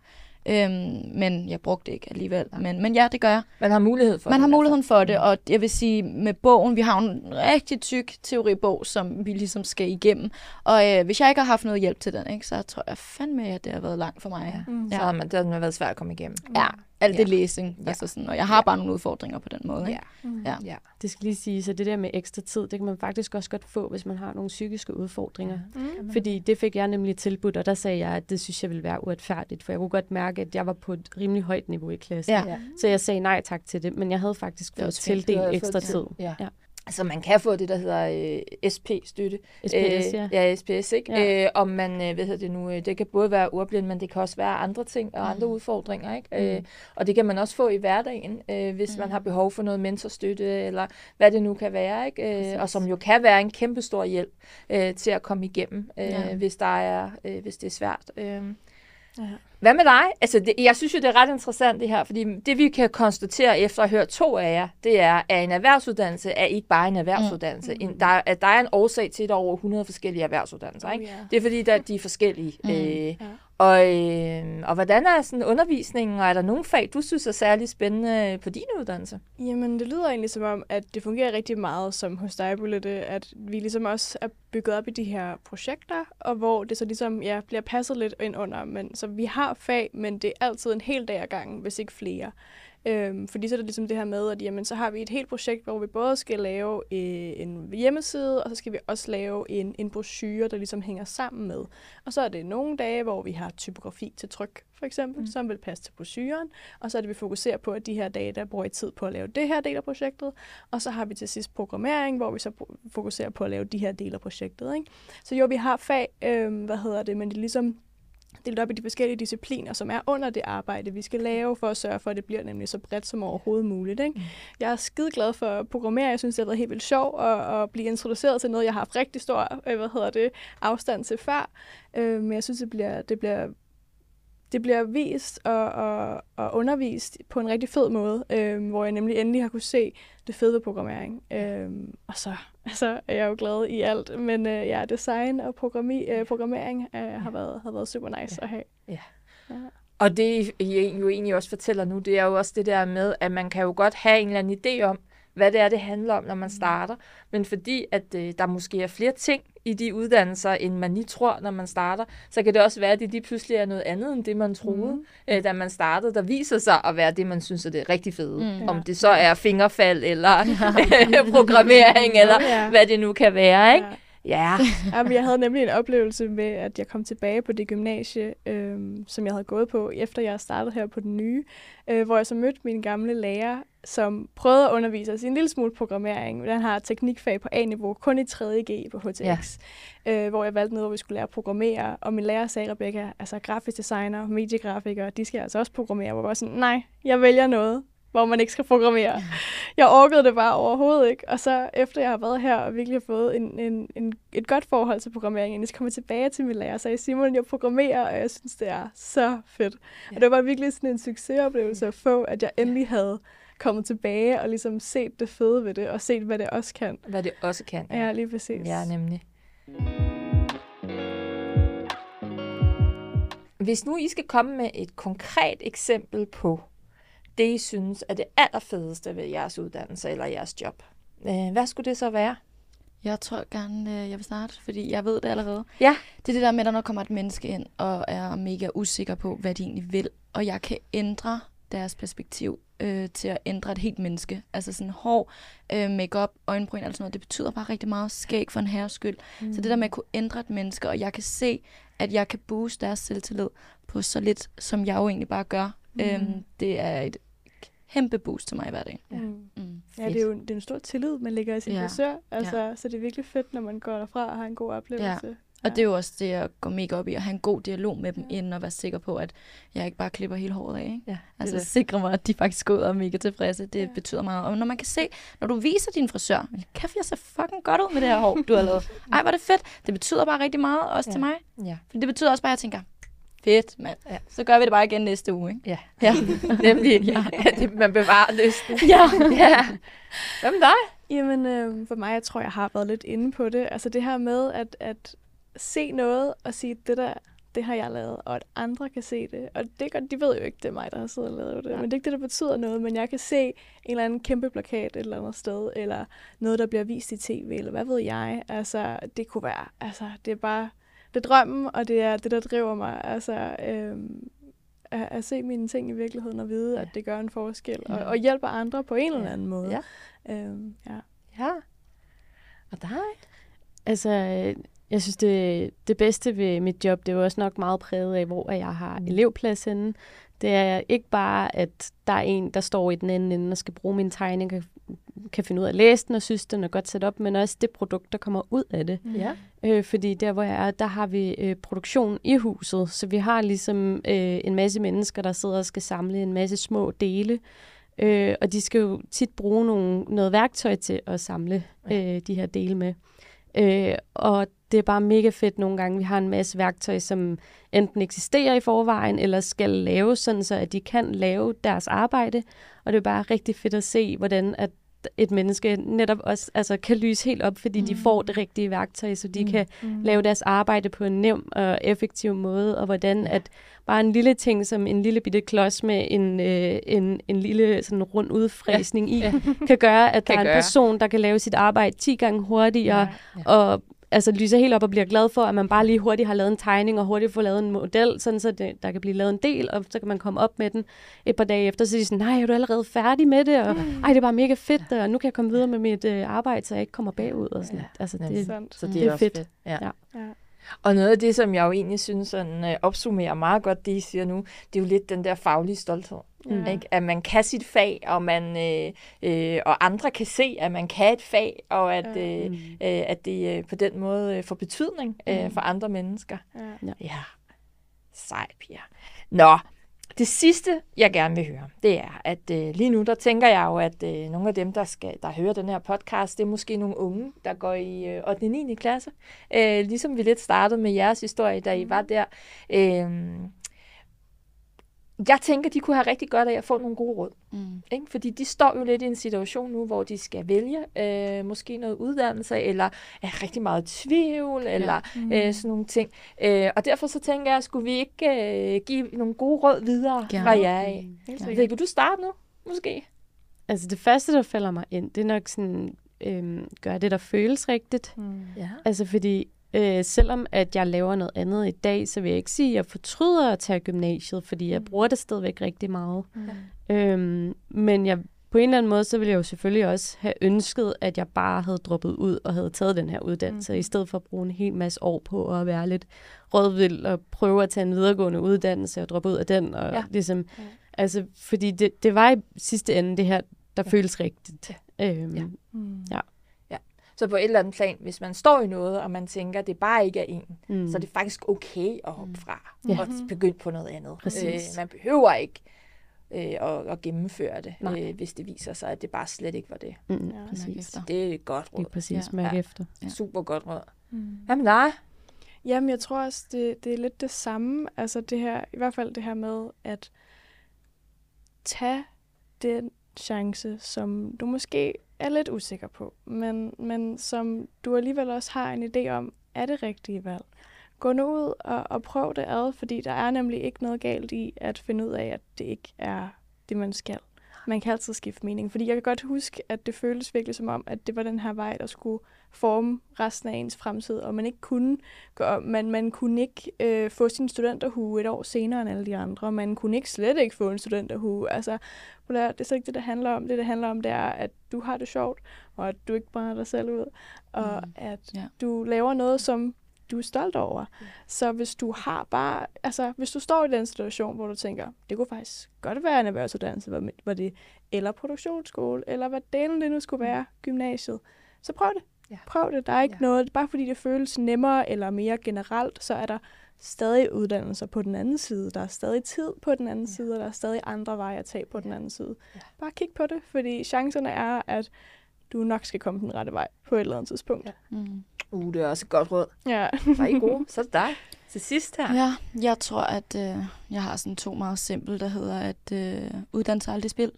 Øhm, men jeg brugte det ikke alligevel. Ja. Men, men ja, det gør jeg. Man har mulighed for Man det. har muligheden for det, og jeg vil sige, med bogen, vi har en rigtig tyk teoribog, som vi ligesom skal igennem. Og øh, hvis jeg ikke har haft noget hjælp til den, ikke, så tror jeg fandme, at det har været langt for mig. Ja. Mm. Så har man, det har været svært at komme igennem. Ja, alt det ja. læsning. Ja. Altså sådan, og jeg har ja. bare nogle udfordringer på den måde. Ikke? Ja. Mm. Ja. ja. Det skal lige sige, så det der med ekstra tid, det kan man faktisk også godt få, hvis man har nogle psykiske udfordringer. Mm. Fordi det fik jeg nemlig tilbudt, og der sagde jeg, at det synes jeg ville være uretfærdigt, for jeg kunne godt mærke, at jeg var på et rimelig højt niveau i klassen. Ja. Så jeg sagde nej tak til det, men jeg havde faktisk fået tildelt ekstra tid. Ja. ja. Altså man kan få det, der hedder øh, SP-støtte. SPS, øh, ja. Ja, SPS, ikke? Ja. Øh, om man, øh, hvad hedder det nu, øh, det kan både være ordblind, men det kan også være andre ting og mm. andre udfordringer, ikke? Mm. Øh, og det kan man også få i hverdagen, øh, hvis mm. man har behov for noget mentorstøtte, eller hvad det nu kan være, ikke? Øh, og som jo kan være en kæmpe stor hjælp øh, til at komme igennem, øh, ja. hvis, der er, øh, hvis det er svært. Øh. Ja. Hvad med dig? Altså, det, jeg synes jo, det er ret interessant det her, fordi det vi kan konstatere efter at hørt to af jer, det er, at en erhvervsuddannelse er ikke bare en erhvervsuddannelse. Mm. En, der, at der er en årsag til, at der er over 100 forskellige erhvervsuddannelser. Ikke? Oh, yeah. Det er fordi, der, de er forskellige. Mm. Øh, ja. Og, øh, og hvordan er sådan undervisningen, og er der nogle fag, du synes er særlig spændende på din uddannelse? Jamen, det lyder egentlig som om, at det fungerer rigtig meget som hos dig, Bulette, at vi ligesom også er bygget op i de her projekter, og hvor det så ligesom ja, bliver passet lidt ind under. Men, så vi har fag, men det er altid en hel dag ad gangen, hvis ikke flere. Øhm, fordi så er det ligesom det her med, at jamen, så har vi et helt projekt, hvor vi både skal lave øh, en hjemmeside, og så skal vi også lave en, en brochure, der ligesom hænger sammen med. Og så er det nogle dage, hvor vi har typografi til tryk, for eksempel, mm. som vil passe til brochuren. Og så er det, vi fokuserer på, at de her dage, der bruger I tid på at lave det her del af projektet. Og så har vi til sidst programmering, hvor vi så fokuserer på at lave de her dele af projektet. Ikke? Så jo, vi har fag, øh, hvad hedder det, men det er ligesom delt op i de forskellige discipliner, som er under det arbejde, vi skal lave, for at sørge for, at det bliver nemlig så bredt som overhovedet muligt. Ikke? Mm. Jeg er skide glad for at programmere. Jeg synes, det har været helt vildt sjovt at, at blive introduceret til noget, jeg har haft rigtig stor øh, hvad hedder det, afstand til før. Øh, men jeg synes, det bliver, det bliver det bliver vist og, og, og undervist på en rigtig fed måde, øh, hvor jeg nemlig endelig har kunne se det fede ved programmering. Øh, og så altså, er jeg jo glad i alt, men øh, ja, design og programmi, øh, programmering øh, har, været, har været super nice ja. at have. Ja. ja. Og det, I jo egentlig også fortæller nu, det er jo også det der med, at man kan jo godt have en eller anden idé om, hvad det er, det handler om, når man starter, men fordi, at øh, der måske er flere ting i de uddannelser, end man lige tror, når man starter, så kan det også være, at det de pludselig er noget andet, end det man troede, mm. øh, da man startede, der viser sig at være det, man synes er det rigtig fede. Mm. Om det så er fingerfald, eller programmering, eller ja. hvad det nu kan være, ikke? Ja. Ja. Jamen, jeg havde nemlig en oplevelse med, at jeg kom tilbage på det gymnasie, øh, som jeg havde gået på, efter jeg startede her på den nye, øh, hvor jeg så mødte min gamle lærer, som prøvede at undervise os i en lille smule programmering. Den har teknikfag på A-niveau, kun i 3.G på HTX, ja. øh, hvor jeg valgte noget, hvor vi skulle lære at programmere. Og min lærer sagde, Rebecca, altså grafisk designer, mediegrafikere, de skal altså også programmere. Hvor jeg var sådan, nej, jeg vælger noget, hvor man ikke skal programmere. Jeg orkede det bare overhovedet ikke. Og så efter jeg har været her og virkelig har fået en, en, en, et godt forhold til programmeringen, så kommer jeg tilbage til min lærer og sagde, Simon, jeg programmerer, og jeg synes, det er så fedt. Ja. Og det var virkelig sådan en succesoplevelse at få, at jeg endelig havde kommet tilbage og ligesom set det fede ved det, og set, hvad det også kan. Hvad det også kan. Ja, ja lige præcis. Ja, nemlig. Hvis nu I skal komme med et konkret eksempel på, det, I synes er det allerfedeste ved jeres uddannelse eller jeres job. Øh, hvad skulle det så være? Jeg tror gerne, øh, jeg vil starte, fordi jeg ved det allerede. Ja. Det er det der med, at når kommer et menneske ind og er mega usikker på, hvad de egentlig vil, og jeg kan ændre deres perspektiv øh, til at ændre et helt menneske. Altså sådan hår, øh, makeup, øjenbryn, alt sådan noget, det betyder bare rigtig meget skæg for en herres skyld. Mm. Så det der med at kunne ændre et menneske, og jeg kan se, at jeg kan booste deres selvtillid på så lidt, som jeg jo egentlig bare gør, Mm. Øhm, det er et kæmpe boost til mig hver dag. Ja, mm. Mm. ja det er jo det er en stor tillid, man lægger i sin ja. frisør. Altså, ja. Så det er virkelig fedt, når man går derfra og har en god oplevelse. Ja. Og det er jo også det, jeg går mega op i, at have en god dialog med dem, ja. inden og være sikker på, at jeg ikke bare klipper hele håret af. Ikke? Ja, altså det. sikre mig, at de faktisk går ud og er mega tilfredse. Det ja. betyder meget. Og når man kan se, når du viser din frisør, kæft, jeg ser fucking godt ud med det her hår, du har lavet. Ej, var det fedt. Det betyder bare rigtig meget, også ja. til mig. Ja. For det betyder også bare, at jeg tænker, Fedt, mand. Ja. Så gør vi det bare igen næste uge, ikke? Ja. ja. Nemlig. ja. det, man bevarer lysten. ja. ja. Hvad med dig? Jamen, øh, for mig, jeg tror, jeg har været lidt inde på det. Altså det her med at, at se noget og sige, det der, det har jeg lavet, og at andre kan se det. Og det godt, de ved jo ikke, det er mig, der har siddet og lavet det. Ja. Men det er ikke det, der betyder noget, men jeg kan se en eller anden kæmpe plakat et eller andet sted, eller noget, der bliver vist i tv, eller hvad ved jeg. Altså, det kunne være, altså, det er bare det er drømmen, og det er det, der driver mig. Altså, øhm, at, at se mine ting i virkeligheden og vide, ja. at det gør en forskel. Ja. Og, og hjælper andre på en ja. eller anden måde. Ja. Øhm, ja. ja. Og dig? Altså, jeg synes, det, det bedste ved mit job, det er også nok meget præget af, hvor jeg har mm. elevplads henne. Det er ikke bare, at der er en, der står i den anden ende og skal bruge min tegning, kan, kan finde ud af at læse den og synes, den er godt sat op, men også det produkt, der kommer ud af det. Mm. Ja. Øh, fordi der, hvor jeg er, der har vi øh, produktion i huset, så vi har ligesom øh, en masse mennesker, der sidder og skal samle en masse små dele, øh, og de skal jo tit bruge nogle, noget værktøj til at samle øh, de her dele med. Øh, og det er bare mega fedt nogle gange. Vi har en masse værktøj, som enten eksisterer i forvejen, eller skal laves, sådan så at de kan lave deres arbejde. Og det er bare rigtig fedt at se, hvordan at et menneske netop også altså, kan lyse helt op, fordi mm. de får det rigtige værktøj, så de mm. kan mm. lave deres arbejde på en nem og effektiv måde, og hvordan at bare en lille ting som en lille bitte klods med en, øh, en, en lille sådan rund udfræsning ja. i, ja. kan gøre, at kan der er en gøre. person, der kan lave sit arbejde 10 gange hurtigere, ja. Ja. og altså lyser helt op og bliver glad for, at man bare lige hurtigt har lavet en tegning og hurtigt får lavet en model, sådan så det, der kan blive lavet en del, og så kan man komme op med den et par dage efter, så siger sådan, nej, er du allerede færdig med det? Og ej, det er bare mega fedt, og nu kan jeg komme videre med mit øh, arbejde, så jeg ikke kommer bagud. Og sådan. Ja, altså, det, det, så det, det er, fedt. fedt. Ja. Ja. ja. Og noget af det, som jeg jo egentlig synes sådan, øh, opsummerer meget godt, det I siger nu, det er jo lidt den der faglige stolthed. Mm. Ikke? At man kan sit fag, og, man, øh, øh, og andre kan se, at man kan et fag, og at, ja. øh, mm. øh, at det øh, på den måde øh, får betydning øh, mm. for andre mennesker. Ja. ja. Sej, Pia. Nå, det sidste, jeg gerne vil høre, det er, at øh, lige nu, der tænker jeg jo, at øh, nogle af dem, der skal der hører den her podcast, det er måske nogle unge, der går i øh, 8. og 9. klasse. Øh, ligesom vi lidt startede med jeres historie, da I var der. Øh, jeg tænker, de kunne have rigtig godt af at få nogle gode råd. Mm. Ikke? Fordi de står jo lidt i en situation nu, hvor de skal vælge øh, måske noget uddannelse, eller er rigtig meget tvivl, eller ja. mm. øh, sådan nogle ting. Øh, og derfor så tænker jeg, skulle vi ikke øh, give nogle gode råd videre Gerne. fra jer af? Mm. Vil du starte nu, måske? altså det første, der falder mig ind, det er nok sådan, øhm, gør det, der føles rigtigt. Mm. Ja. Altså fordi, øh, selvom at jeg laver noget andet i dag, så vil jeg ikke sige, at jeg fortryder at tage gymnasiet, fordi jeg mm. bruger det stadigvæk rigtig meget. Mm. Øhm, men jeg på en eller anden måde, så ville jeg jo selvfølgelig også have ønsket, at jeg bare havde droppet ud og havde taget den her uddannelse, mm. i stedet for at bruge en hel masse år på at være lidt rådvild og prøve at tage en videregående uddannelse og droppe ud af den. Og ja. ligesom, ja. Altså, fordi det, det var i sidste ende det her, der ja. føles rigtigt. Øhm, ja. Mm. ja. Så på et eller andet plan, hvis man står i noget, og man tænker, at det bare ikke er en, mm. så er det faktisk okay at hoppe mm. fra ja. og begynde på noget andet. Øh, man behøver ikke øh, og, og gennemføre det, øh, hvis det viser sig, at det bare slet ikke var det. Mm, ja, præcis. Det er et godt råd. Det er præcis, ja. mærke ja. efter. Ja. Super godt råd. Mm. Jamen nej. Jamen, jeg tror også, det, det er lidt det samme. Altså det her, i hvert fald det her med, at tage den chance, som du måske er lidt usikker på, men, men som du alligevel også har en idé om, er det rigtige valg gå nu ud og, og prøv det ad, fordi der er nemlig ikke noget galt i at finde ud af, at det ikke er det, man skal. Man kan altid skifte mening, fordi jeg kan godt huske, at det føltes virkelig som om, at det var den her vej, der skulle forme resten af ens fremtid, og man ikke kunne, man, man kunne ikke øh, få sin studenterhue et år senere end alle de andre, man kunne ikke slet ikke få en studenterhue. Altså, det er så ikke det, det handler om. Det, det handler om, det er, at du har det sjovt, og at du ikke brænder dig selv ud, og mm. at ja. du laver noget, som du er stolt over. Ja. Så hvis du har bare, altså hvis du står i den situation, hvor du tænker, det kunne faktisk godt være en erhvervsuddannelse, var det, eller produktionsskole, eller hvad delen det nu skulle være, gymnasiet, så prøv det. Ja. Prøv det. Der er ikke ja. noget, bare fordi det føles nemmere eller mere generelt, så er der stadig uddannelser på den anden side. Der er stadig tid på den anden ja. side, og der er stadig andre veje at tage på ja. den anden side. Ja. Bare kig på det, fordi chancerne er, at du nok skal komme den rette vej på et eller andet tidspunkt. Ja. Mm. Uh, det er også et godt råd. Ja. Var I gode? Så er det dig. Til sidst her. Ja, jeg tror, at øh, jeg har sådan to meget simple, der hedder, at øh, uddannelse aldrig spil.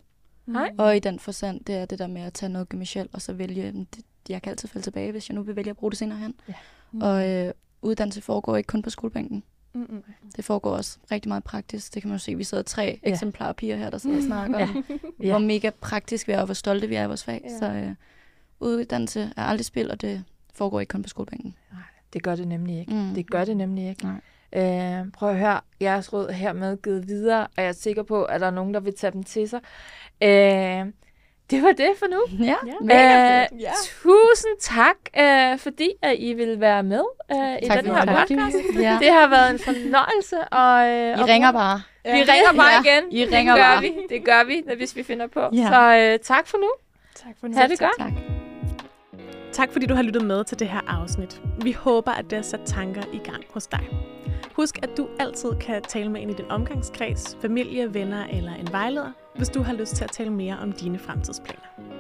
Nej. Mm. Og i den forstand, det er det der med at tage noget gymnasielt, og så vælge, det, jeg kan altid falde tilbage, hvis jeg nu vil vælge at bruge det senere hen. Ja. Mm. Og øh, uddannelse foregår ikke kun på skolebænken. Mm-mm. Det foregår også rigtig meget praktisk. Det kan man jo se. Vi sidder tre ja. eksemplarer piger her, der sidder og snakker ja. om, ja. hvor mega praktisk vi er, og hvor stolte vi er i vores fag. Ja. Så øh, uddannelse er aldrig spil, og det foregår ikke kun på skolebænken. Nej, det gør det nemlig ikke. Mm. Det gør det nemlig ikke. Nej. Øh, prøv at høre, jeres råd hermed givet videre, og jeg er sikker på, at der er nogen, der vil tage dem til sig. Øh, det var det for nu. Ja, ja. Øh, ja. Tusind tak, øh, fordi at I vil være med øh, i tak, den her podcast. ja. Det har været en fornøjelse. Og, øh, I ringer bare. Vi ja. ringer bare ja. igen. I ringer det gør bare. Vi. Det gør vi, hvis vi finder på. Ja. Så øh, tak for nu. Tak for nu. Ha' det godt. Tak. Tak fordi du har lyttet med til det her afsnit. Vi håber, at det har sat tanker i gang hos dig. Husk, at du altid kan tale med en i din omgangskreds, familie, venner eller en vejleder, hvis du har lyst til at tale mere om dine fremtidsplaner.